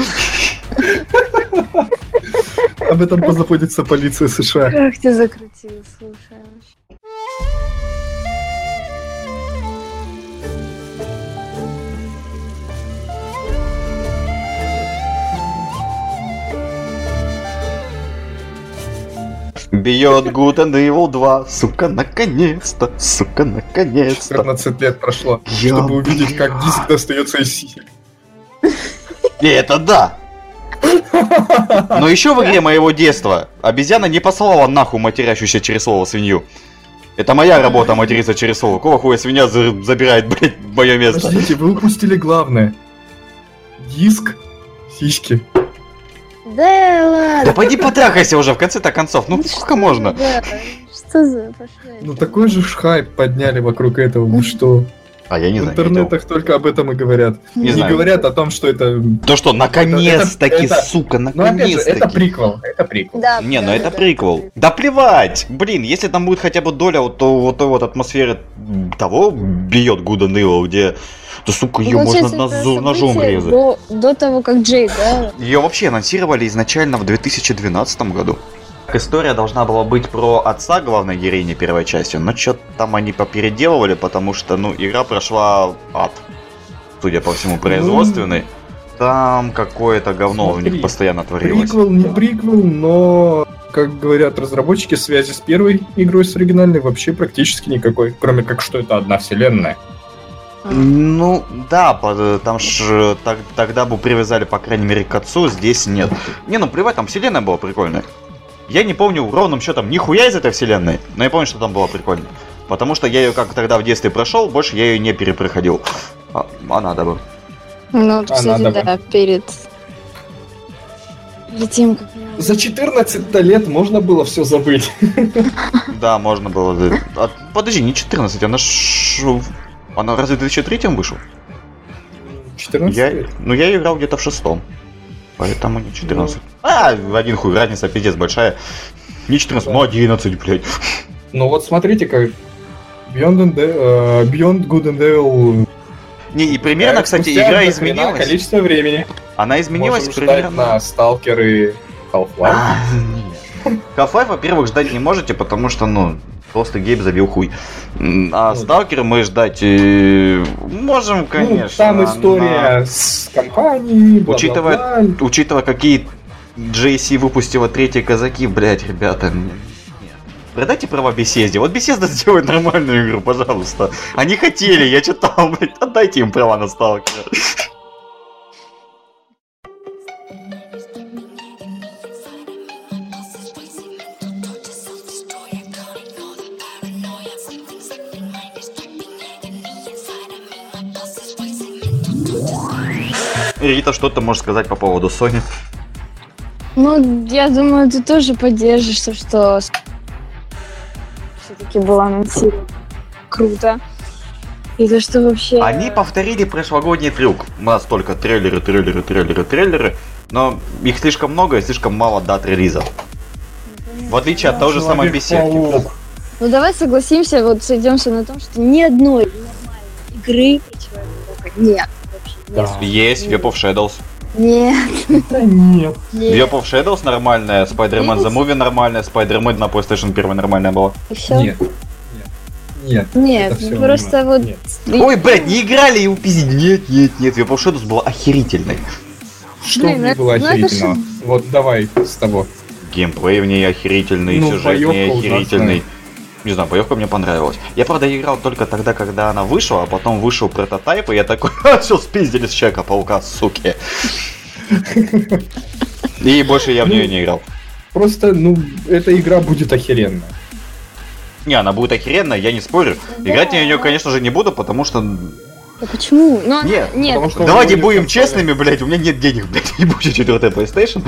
Об этом позаботится полиция США. Как ты закрутил, слушай. Beyond Good and Evil 2. Сука, наконец-то. Сука, наконец-то. 14 лет прошло, Я- чтобы увидеть, как диск достается из сиськи. И это да. Но еще в игре моего детства обезьяна не послала нахуй матерящуюся через слово свинью. Это моя работа материться через слово. Какого хуя свинья за- забирает, блядь, мое место? Подождите, вы упустили главное. Диск, сиськи. Да ладно. Да пойди потрахайся уже в конце-то концов. Ну сколько можно? Да, что за пошли? Ну такой же ж хайп подняли вокруг этого, вы что? А я не В знаю. интернетах только об этом и говорят. Не Не, знаю. говорят о том, что это... То что, наконец-таки, это- сука, Ну опять же, это наконец-таки. приквел, это приквел. Да, Не, ну да, это да, приквел. Да плевать! Блин, если там будет хотя бы доля вот, то- вот той вот атмосферы того бьет Гуда Нила, где, то сука, Ну, ее можно получается, на- это зу- ножом резать. До, до того, как Джей, да? Ее вообще анонсировали изначально в 2012 году. История должна была быть про отца главной героини первой части, но что-то там они попеределывали, потому что, ну, игра прошла ад. Судя по всему, производственный. Там какое-то говно у Смотри, них постоянно творилось. Приквел, не приквел, но, как говорят разработчики, связи с первой игрой с оригинальной вообще практически никакой. Кроме как, что это одна вселенная. Ну, да, там ж так- тогда бы привязали, по крайней мере, к отцу, здесь нет. Не, ну плевать, там вселенная была прикольная. Я не помню ровным счетом нихуя из этой вселенной, но я помню, что там было прикольно. Потому что я ее как тогда в детстве прошел, больше я ее не перепроходил. А, а надо бы. Ну, кстати, надо бы. да, перед... Перед тем, как... За 14 лет можно было все забыть. Да, можно было. А, подожди, не 14, она ж... Она разве в 2003 вышел? 14 Я, лет. ну, я играл где-то в шестом. Поэтому не 14. А, в один хуй, разница пиздец большая. Не 14, Да. ну 11, блядь. Ну вот смотрите, как Beyond, and De- э, Beyond Good and Evil. Не, и примерно, э, кстати, игра изменилась. количество времени. Она изменилась Можем ждать примерно. на Stalker и Half-Life. А. Half-Life, во-первых, ждать не можете, потому что, ну, просто Гейб забил хуй. А Ну, Сталкера мы ждать э, можем, конечно. Ну, там история с компанией, бла Учитывая- Учитывая, какие JC выпустила третьи казаки, блять, ребята. Продайте права Бесезде. Вот Бесезда сделает нормальную игру, пожалуйста. Они хотели, я читал, блядь, отдайте им права на Сталкера. Рита, что ты можешь сказать по поводу Sony? Ну, я думаю, ты тоже поддержишь то, что все-таки было анонсировано круто. И то, что вообще... Они повторили прошлогодний трюк. У нас только трейлеры, трейлеры, трейлеры, трейлеры. Но их слишком много и слишком мало дат релиза. В отличие от того же самой беседки. Ну, давай согласимся, вот сойдемся на том, что ни одной нормальной игры про Человека-паука нет. Да. Есть Web of Shadows. Нет, Да нет. Web of Shadows нормальная, Spider-Man The Movie нормальная, Spider-Man на PlayStation 1 нормальная была. И всё? Нет. Нет. Нет, ну просто вот... Нет. Ой, блядь, не играли и упиздили. Нет, нет, нет, Web of Shadows была охерительной. Что Блин, в ней это- было ну это охерительного? Вот давай с того. Геймплей в ней охерительный, Ну, сюжет в ней охерительный. Не знаю, боевка мне понравилась. Я, правда, играл только тогда, когда она вышла, а потом вышел прототайп, и я такой, а, все, спиздили с Человека-паука, суки. И больше я в нее не играл. Просто, ну, эта игра будет охеренная. Не, она будет охеренная, я не спорю. Играть я в нее, конечно же, не буду, потому что... Да почему? Ну, она- Нет, нет. потому что- Давайте будем честными, блядь, у меня нет денег, блядь, не будет четвертая PlayStation.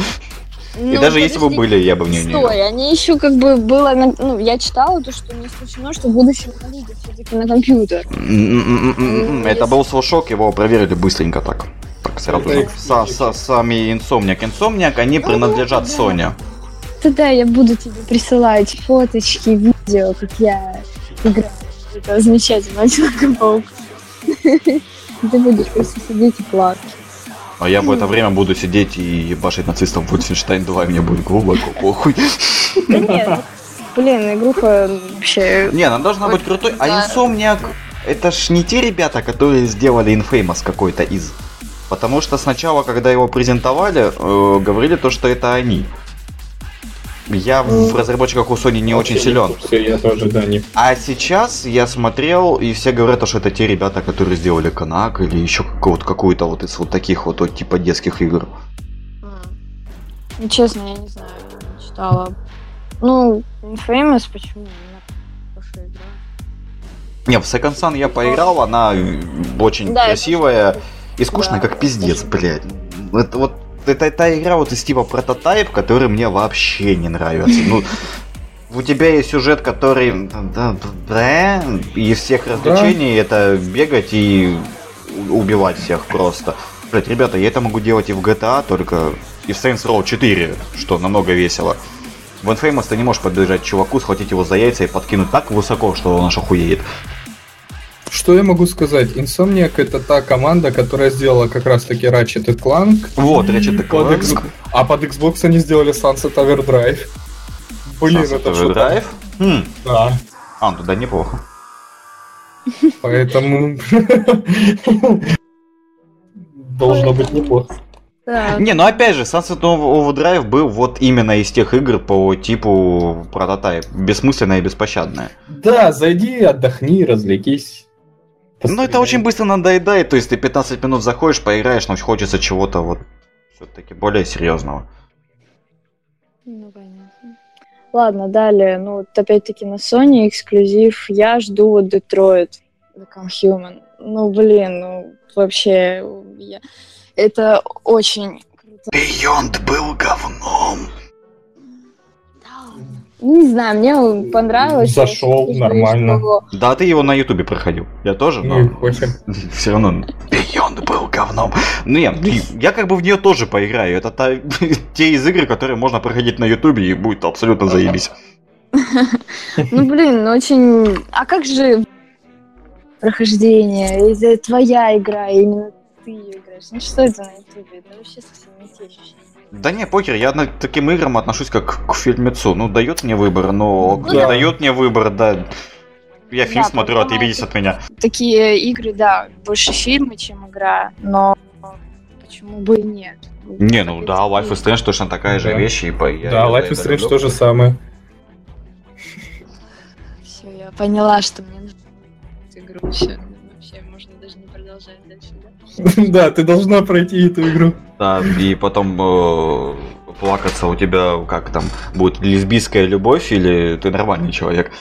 И ну, даже если бы были, я бы в нее не играл. Стой, они еще как бы было, ну, я читала то, что не исключено, что в будущем выйдет все-таки на компьютер. Это был слушок, его проверили быстренько так. Так сразу Это же. Са- са- Сами Insomniac. Insomniac, они принадлежат да. Sony. Тогда я буду тебе присылать фоточки, видео, как я играю в этого замечательного Человека-паука. Ты будешь просто сидеть и плакать. А я в это время буду сидеть и ебашить нацистов Wolfenstein 2, и мне будет глубоко похуй. Да нет, блин, игруха вообще... Не, она должна быть крутой. А. Insomniac, это ж не те ребята, которые сделали Infamous какой-то из. Потому что сначала, когда его презентовали, э, говорили то, что это они. Я в разработчиках у Sony не очень силен. Я тоже, да, не... А сейчас я смотрел, и все говорят, что это те ребята, которые сделали Канак или еще какую-то, какую-то вот из вот таких вот, вот типа детских игр. Ну, честно, я не знаю, не читала. Ну, Infamous почему? Она хорошая игра. Не, в Second Sun я поиграл, она э, очень Да, красивая и скучная, Да, как пиздец, очень. блядь. Это вот это та игра вот из типа прототайп, который мне вообще не нравится. Ну, у тебя есть сюжет, который да, да, из всех развлечений это бегать и убивать всех просто. Блять, ребята, я это могу делать и в GTA, только и в Saints Row 4, что намного весело. В Infamous ты не можешь подбежать чуваку, схватить его за яйца и подкинуть так высоко, что он аж охуеет. Что я могу сказать? Insomniac это та команда, которая сделала как раз таки Ratchet Clank. Вот, Ratchet Clank. X- А под Xbox они сделали Sunset Overdrive. Блин, Sunset это Overdrive? Хм. Да, А, ну да, неплохо. поэтому... Должно быть неплохо. Да. Не, ну опять же, Sunset Overdrive был вот именно из тех игр по типу прототайп. Бессмысленная и беспощадная. Да, зайди, отдохни, развлекись. Ну это очень быстро надоедает, то есть ты 15 минут заходишь, поиграешь, но хочется чего-то вот все-таки более серьезного. Ну, понятно. Ладно, далее. Ну, вот опять-таки на Sony эксклюзив. Я жду вот Detroit Become Human. Ну, блин, ну, вообще, я... это очень круто. Beyond был говном. Не знаю, мне понравилось. Зашел, нормально. что- Да, ты его на ютубе проходил. Я тоже, но все равно Beyond был говном. Ну не, я как бы в нее тоже поиграю. Это та- те из игр, которые можно проходить на ютубе и будет абсолютно заебись. Ну, блин, очень... А как же прохождение? Это твоя игра, именно ты ее играешь. Ну, что это на ютубе? Это вообще совсем не те ощущения. Да не, покер, я к таким играм отношусь как к фильмецу. Ну, дает мне выбор, но Ну не да. дает мне выбор, да. Я фильм Да, смотрю, отъебитесь это- от меня. Такие игры, да, больше фильмы, чем игра, но почему бы и нет? Не, ну да, Life is Strange точно такая же вещь, и по я Да, Life is Strange то же самое. Все, я поняла, что мне нужно эту игру. Все, вообще можно даже не продолжать дальше, да? Да, ты должна пройти эту игру. Да, и потом э, плакаться у тебя, как там, будет лесбийская любовь или ты нормальный человек.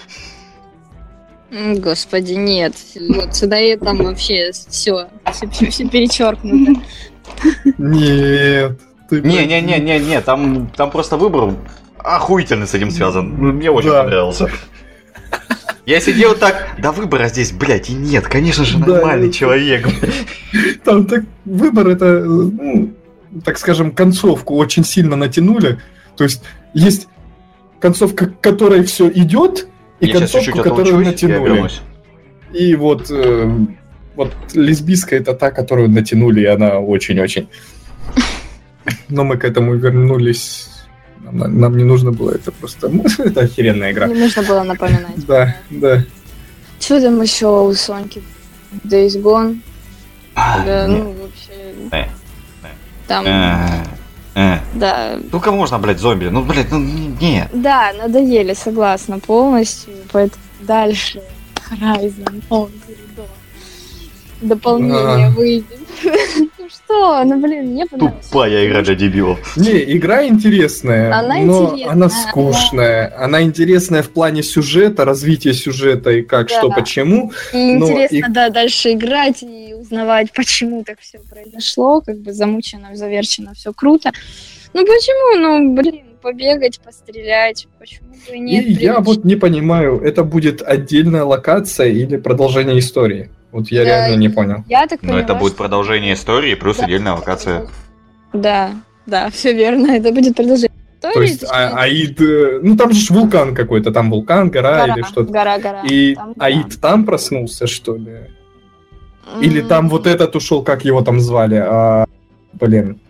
Господи, нет. Вот сюда и там вообще все, все, перечеркнуто. Нет. Не-не-не-не-не, там, там просто выбор охуительный с этим связан. Ну, Мне очень Да. понравился. Я сидел так, да выбора здесь, блядь, и нет, конечно же, Да, нормальный это- человек. Там так выбор это, ну, так скажем, концовку очень сильно натянули. То есть есть концовка, к которой все идет, и Я концовку, которую отлучусь, я натянули. И вот, э, вот лесбийская это та, которую натянули, и она очень-очень. Но мы к этому вернулись. Нам, нам не нужно было это просто. Это охеренная игра. Не нужно было напоминать. Да, да. Что там еще у Соньки? Days Gone? Да, Не, ну вообще... Там, э, э. да, Сколько можно, блядь, зомби? Ну, блядь, ну не- нет. Да, надоели, согласна полностью. Поэтому дальше Horizon. Дополнение А. выйдет. Ну что, ну блин, мне понравилось. Тупая игра для дебилов. Не, игра интересная, Она но интересная, она скучная. Она интересная в плане сюжета, развития сюжета и как, Да. что, почему. И но интересно, и- да, дальше играть и узнавать, почему так все произошло, как бы замучено, заверчено, все круто. Ну почему? Ну, блин, побегать, пострелять, почему бы и нет? и я вот не понимаю, это будет отдельная локация или продолжение истории. Вот я Да, реально не понял. Я так Но поняла, это будет что- продолжение истории плюс Да. отдельная локация. Да, да, все верно, это будет продолжение. То есть а- Аид, э, ну там же ж вулкан какой-то, там вулкан, гора, или что-то. Гора, гора. И Там, да. Аид там проснулся, что ли? Или там вот этот ушел, как его там звали? А, блин,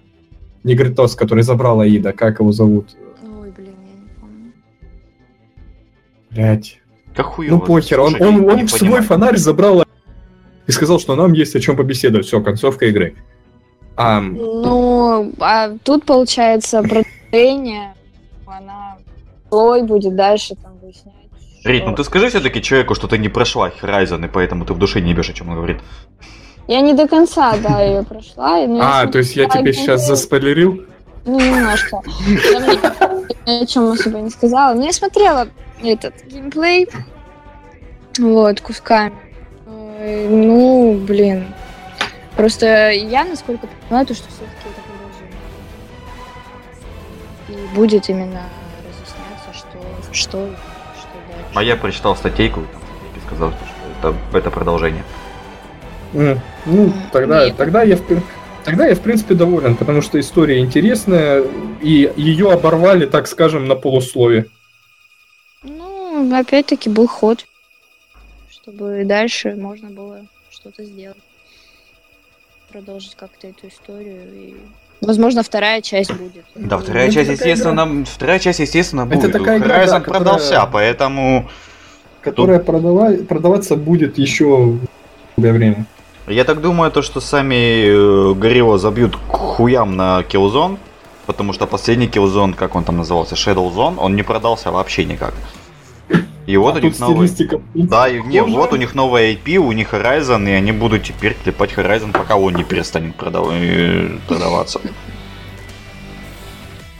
Негритос, который забрал Аида, как его зовут? Ой, блин, я не помню. Блять. Как. Ну похер, он, Слушай, он, не он свой понимаю. фонарь забрал и сказал, что нам есть о чем побеседовать. Все, концовка игры. А, Ну, а тут получается продолжение, она слой будет дальше там выяснять. Рит, ну ты скажи все-таки человеку, что ты не прошла Horizon, и поэтому ты в душе не ебешь, о чем он говорит. Я не до конца, да, ее прошла. и, ну, а, то есть я тебе сейчас заспойлерил? Ну, немножко. Я о чем особо не сказала. Но я смотрела этот геймплей. Вот, кусками. Ну, блин. Просто я, насколько понимаю, то, что все-таки это продолжение. И будет именно разъясняться, что, что, что дальше. А я прочитал статейку, и там статейки сказал, что это, это продолжение. М, Ну, тогда, Нет. тогда я в Тогда я, в принципе, доволен, потому что история интересная, и ее оборвали, так скажем, на полуслове. Ну, опять-таки был ход, чтобы и дальше можно было что-то сделать. Продолжить как-то эту историю и Возможно, вторая часть будет. Да, вторая Ну, часть, такая естественно, нам- вторая часть, естественно, Это будет. такая игра, Horizon да, которая- продался, поэтому Которая продава- продаваться будет еще долгое время. я так думаю, то, что сами э, Горилла забьют к хуям на Killzone, потому что последний Killzone, как он там назывался, Shadow Zone, он не продался вообще никак. И вот а у них новый... Да, и, не, вот у них новая IP, у них Horizon, и они будут теперь клепать Horizon, пока он не перестанет продав- э, продаваться.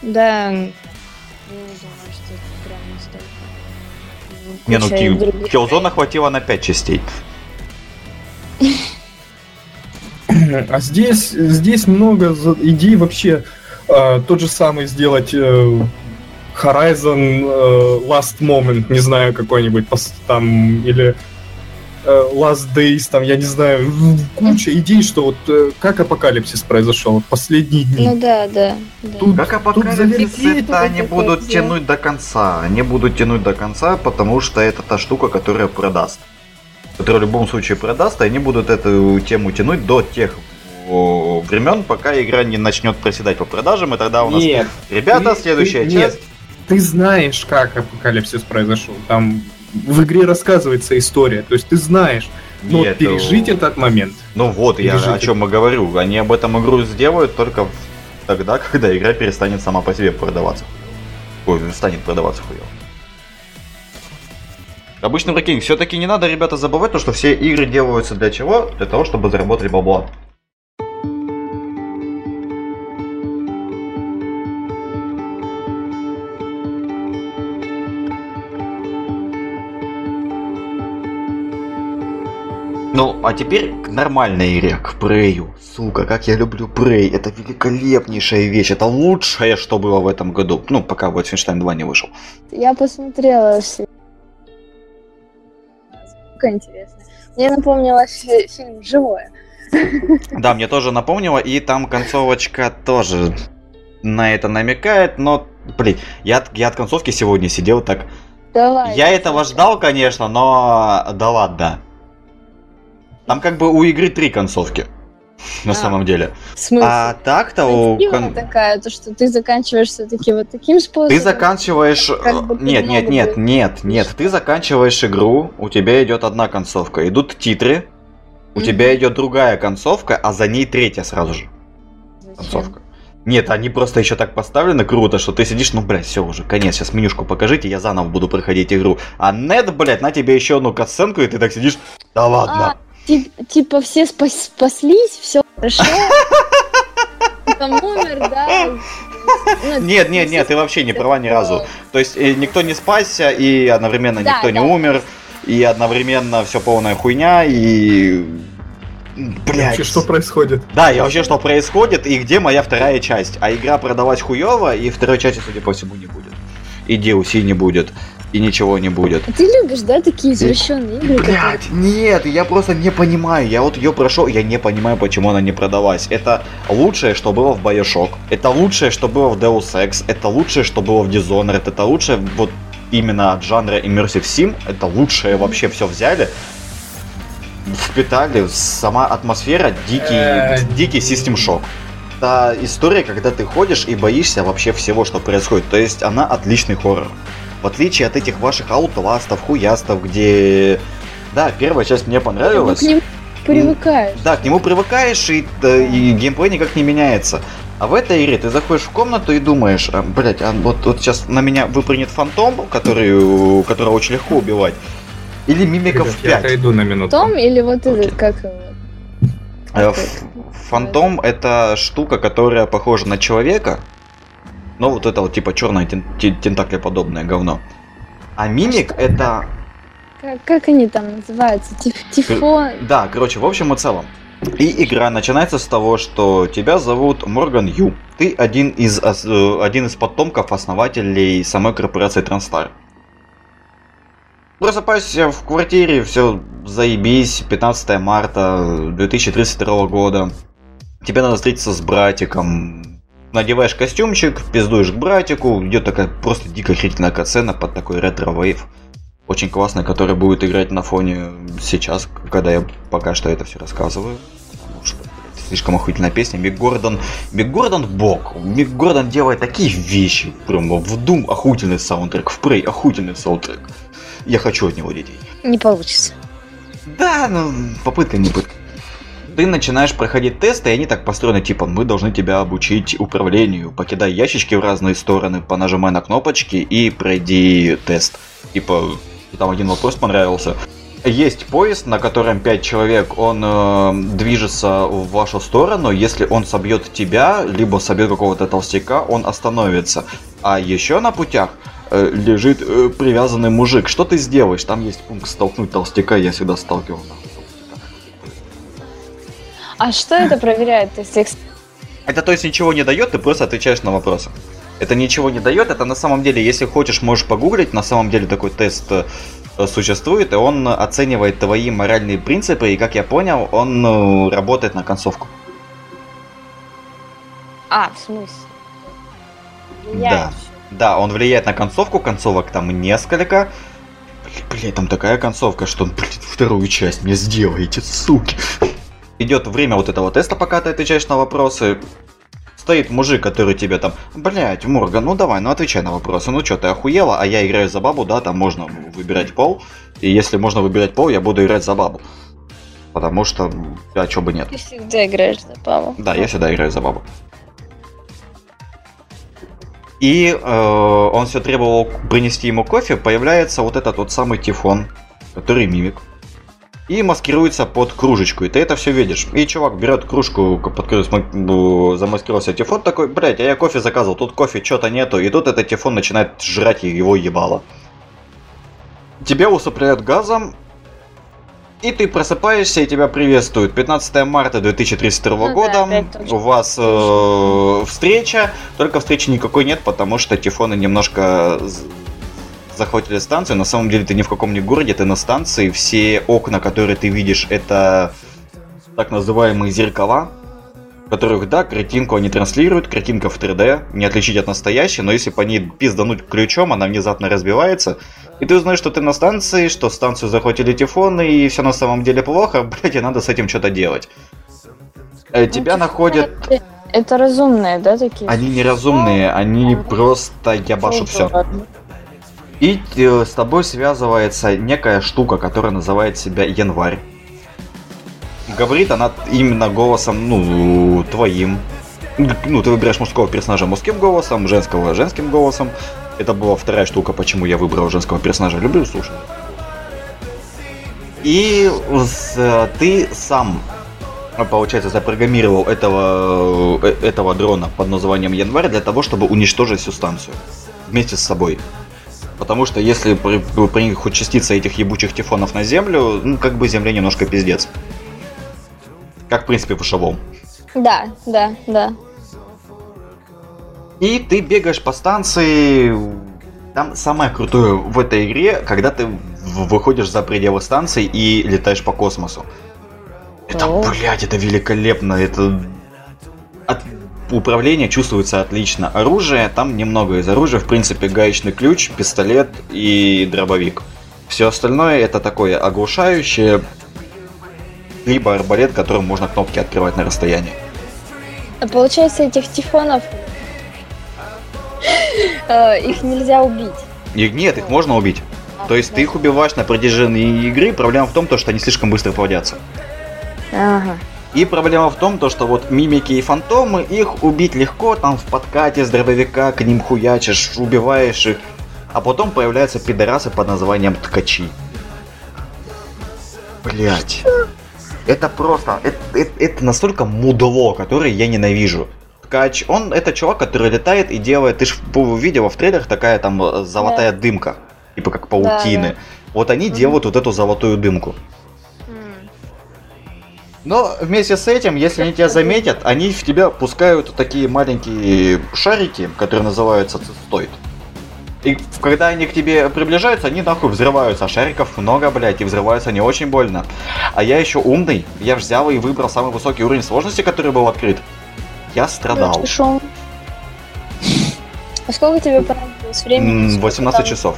Да. Я не ну Куча Ки- других Killzone хватило на 5 частей. А здесь, здесь много идей вообще. э, тот же самый сделать э, Horizon э, Last Moment, не знаю, какой-нибудь пос- там, или э, Last Days, там, я не знаю, куча идей, что вот э, как апокалипсис произошел, вот последние дни. Ну да, да. да. Тут- Как апокалипсис, апокалипсис, это они будут дело. тянуть до конца. Они будут тянуть до конца, потому что это та штука, которая продаст. Которая в любом случае продаст, и они будут эту тему тянуть до тех времен, пока игра не начнет проседать по продажам, и тогда у нас... Нет, Ребята, ты- следующая ты- часть. Нет, ты знаешь, как апокалипсис произошел. Там в игре рассказывается история, то есть ты знаешь. Но Нет, пережить э, этот момент. Ну вот, я Пережить о чем и говорю. Они об этом игру сделают только тогда, когда игра перестанет сама по себе продаваться. Ой, станет продаваться хуево. Обычно прикинь, все-таки не надо, ребята, забывать то, что все игры делаются для чего? Для того, чтобы заработать бабла. Ну, а теперь к нормальной игре, к Прею. Сука, как я люблю Прей. Это великолепнейшая вещь. Это лучшее, что было в этом году. Ну, пока Wolfenstein 2 не вышел. Я посмотрела все. Сколько интересно. Мне напомнило фи- фильм «Живое». Да, мне тоже напомнило, и там концовочка тоже на это намекает, но, блин, я, от- я от концовки сегодня сидел так. Давай. Я этого ждал, конечно, но да ладно. Там как бы у игры три концовки. На А. самом деле. Смысл? А так-то у... Кон- такая, то, что ты заканчиваешь все-таки вот таким способом. Ты заканчиваешь... Как бы Нет, нет, нет, нет, нет. Ты заканчиваешь игру, у тебя идет одна концовка. Идут титры, у Мгм. тебя идет другая концовка, а за ней третья сразу же Зачем? концовка. Нет, они просто еще так поставлены круто, что ты сидишь, ну, блядь, все уже, конец, сейчас менюшку покажите, я заново буду проходить игру. А нет, блядь, на тебе еще одну касценку, и ты так сидишь, да ладно. А, тип- типа все спас- спаслись, все хорошо. Там умер, да. Ну, Нет, нет, нет, ты вообще не права ни разу. То есть э, никто не спасся, и одновременно Да, никто не умер, и одновременно все полная хуйня, и... Блядь. Вообще, что происходит? Да, и вообще, что происходит, и где моя вторая часть. А игра продалась хуево, и второй части, судя по всему, не будет. И DLC не будет, и ничего не будет. А ты любишь, да, такие извращенные игры, которые... Блять, нет, я просто не понимаю. Я вот ее прошел, я не понимаю, почему она не продалась. Это лучшее, что было в Bioshock. Это лучшее, что было в Deus Ex. Это лучшее, что было в Dishonored. Это лучшее вот именно от жанра Immersive Sim. Это лучшее вообще все взяли. Впитали. Сама атмосфера, дикий, Э, дикий систем шок. Это история, когда ты ходишь и боишься вообще всего, что происходит. То есть она отличный хоррор. В отличие от этих ваших аутластов, хуястов, где... Да, первая часть мне Ну, понравилась. к нему привыкаешь. Да, к нему привыкаешь, и, да, и геймплей никак не меняется. А в этой игре ты заходишь в комнату и думаешь, а, блять, а вот, вот сейчас на меня выпрыгнет фантом, который, которого очень легко убивать. Или мимиков Ребят, я 5. отойду на минуту. Том или вот Окей. этот, как его? Э, ф- Фантом это штука, которая похожа на человека. Но вот это вот типа черное тентакле подобное говно. А мимик это Как, как они там называются? Тиф, тифон? Да, короче, в общем и целом. И игра начинается с того, что тебя зовут Морган Ю. Ты один из, э, один из потомков основателей самой корпорации Транстар. Просыпайся в квартире, все заебись, 15 марта 2032 года. Тебе надо встретиться с братиком. Надеваешь костюмчик, пиздуешь к братику, идет такая просто дико охренительная катсцена под такой retrowave. Очень классная, которая будет играть на фоне сейчас, когда я пока что это все рассказываю. Потому что, блядь, слишком охуительная песня. Мик Гордон, Мик Гордон бог. Мик Гордон делает такие вещи. Прям в Doom охуительный саундтрек, в Prey охуительный саундтрек. Я хочу от него детей. Не получится. Да, ну, попытка не пытка. Ты начинаешь проходить тесты, и они так построены, типа, мы должны тебя обучить управлению. Покидай ящички в разные стороны, понажимай на кнопочки и пройди тест. Типа, там один вопрос понравился. Есть поезд, на котором 5 человек, он э, движется в вашу сторону. Если он собьет тебя, либо собьет какого-то толстяка, он остановится. А еще на путях э, лежит э, привязанный мужик. Что ты сделаешь? Там есть пункт столкнуть толстяка, я всегда сталкивал. А что это проверяет? То есть экс- Это то есть ничего не дает, ты просто отвечаешь на вопросы. Это ничего не дает, это на самом деле, если хочешь, можешь погуглить, на самом деле такой тест э, существует, и он оценивает твои моральные принципы, и как я понял, он э, работает на концовку. А, в смысле? Да. Влияет всё. Да, он влияет на концовку, концовок там несколько. Бля, там такая концовка, что, блин, вторую часть мне сделаете, суки. Идет время вот этого теста, пока ты отвечаешь на вопросы. Стоит мужик, который тебе там, блять, Морган, ну давай, ну отвечай на вопросы. Ну что, ты охуела, а я играю за бабу, да, там можно выбирать пол. И если можно выбирать пол, я буду играть за бабу. Потому что, а чё бы нет. Ты всегда играешь за папу. Да, я всегда играю за бабу. И э, он все требовал принести ему кофе, появляется вот этот вот самый Тифон, который мимик. И маскируется под кружечку, и ты это все видишь. И чувак берет кружку, под которую замаскировался Тифон, такой, блять, а я кофе заказывал, тут кофе что-то нету, и тут этот Тифон начинает жрать его ебало. Тебя усыпляют газом, и ты просыпаешься, и тебя приветствуют. 15 марта 2032 Ну да, года. точно. У вас э, встреча. Только встречи никакой нет, потому что тифоны немножко захватили станцию. На самом деле ты ни в каком не городе, ты на станции. Все окна, которые ты видишь, это так называемые зеркала, в которых, да, картинку они транслируют, картинка в 3D, не отличить от настоящей, но если по ней пиздануть ключом, она внезапно разбивается, и ты узнаешь, что ты на станции, что станцию захватили тифоны, и все на самом деле плохо, блять, и надо с этим что-то делать. Э, Тебя находят... Это, это разумные, да, такие? Они неразумные, они просто ябашут все. Ладно. И э, с тобой связывается некая штука, которая называет себя Январь. Говорит она именно голосом, ну, твоим. Ну, ты выбираешь мужского персонажа мужским голосом, женского женским голосом. Это была вторая штука, почему я выбрал женского персонажа. Люблю слушать. И ты сам, получается, запрограммировал этого, э, этого дрона под названием Январь для того, чтобы уничтожить всю станцию. Вместе с собой. Потому что если при, них хоть частица этих ебучих тифонов на землю, ну, как бы земле немножко пиздец. Как, в принципе, в шавом. Да, да, да. И ты бегаешь по станции. Там самое крутое в этой игре, когда ты выходишь за пределы станции и летаешь по космосу. Это, О. блядь, это великолепно. Это управления чувствуется отлично. Оружие, там немного из оружия. В принципе, гаечный ключ, пистолет и дробовик. Все остальное это такое оглушающее, либо арбалет, которым можно кнопки открывать на расстоянии. А получается, этих тифонов э, их нельзя убить. И нет, их можно убить. То есть ты их убиваешь на протяжении игры, проблема в том, то, что они слишком быстро плодятся. Ага. И проблема в том, то, что вот мимики и фантомы, их убить легко, там в подкате с дробовика к ним хуячишь, убиваешь их. А потом появляются пидорасы под названием ткачи. Блять. Это просто, это, это- это настолько мудло, которое я ненавижу. Ткач, он это чувак, который летает и делает, ты же видела в трейлерах такая там э, золотая дымка, типа как паутины. Да, Вот они делают вот эту золотую дымку. Но вместе с этим, если они тебя заметят, они в тебя пускают такие маленькие шарики, которые называются цистоид. И когда они к тебе приближаются, они нахуй взрываются. А шариков много, блядь, и взрываются они очень больно. А я еще умный, я взял и выбрал самый высокий уровень сложности, который был открыт. Я страдал. А сколько тебе понадобилось времени? М, Сколько 18 там- часов.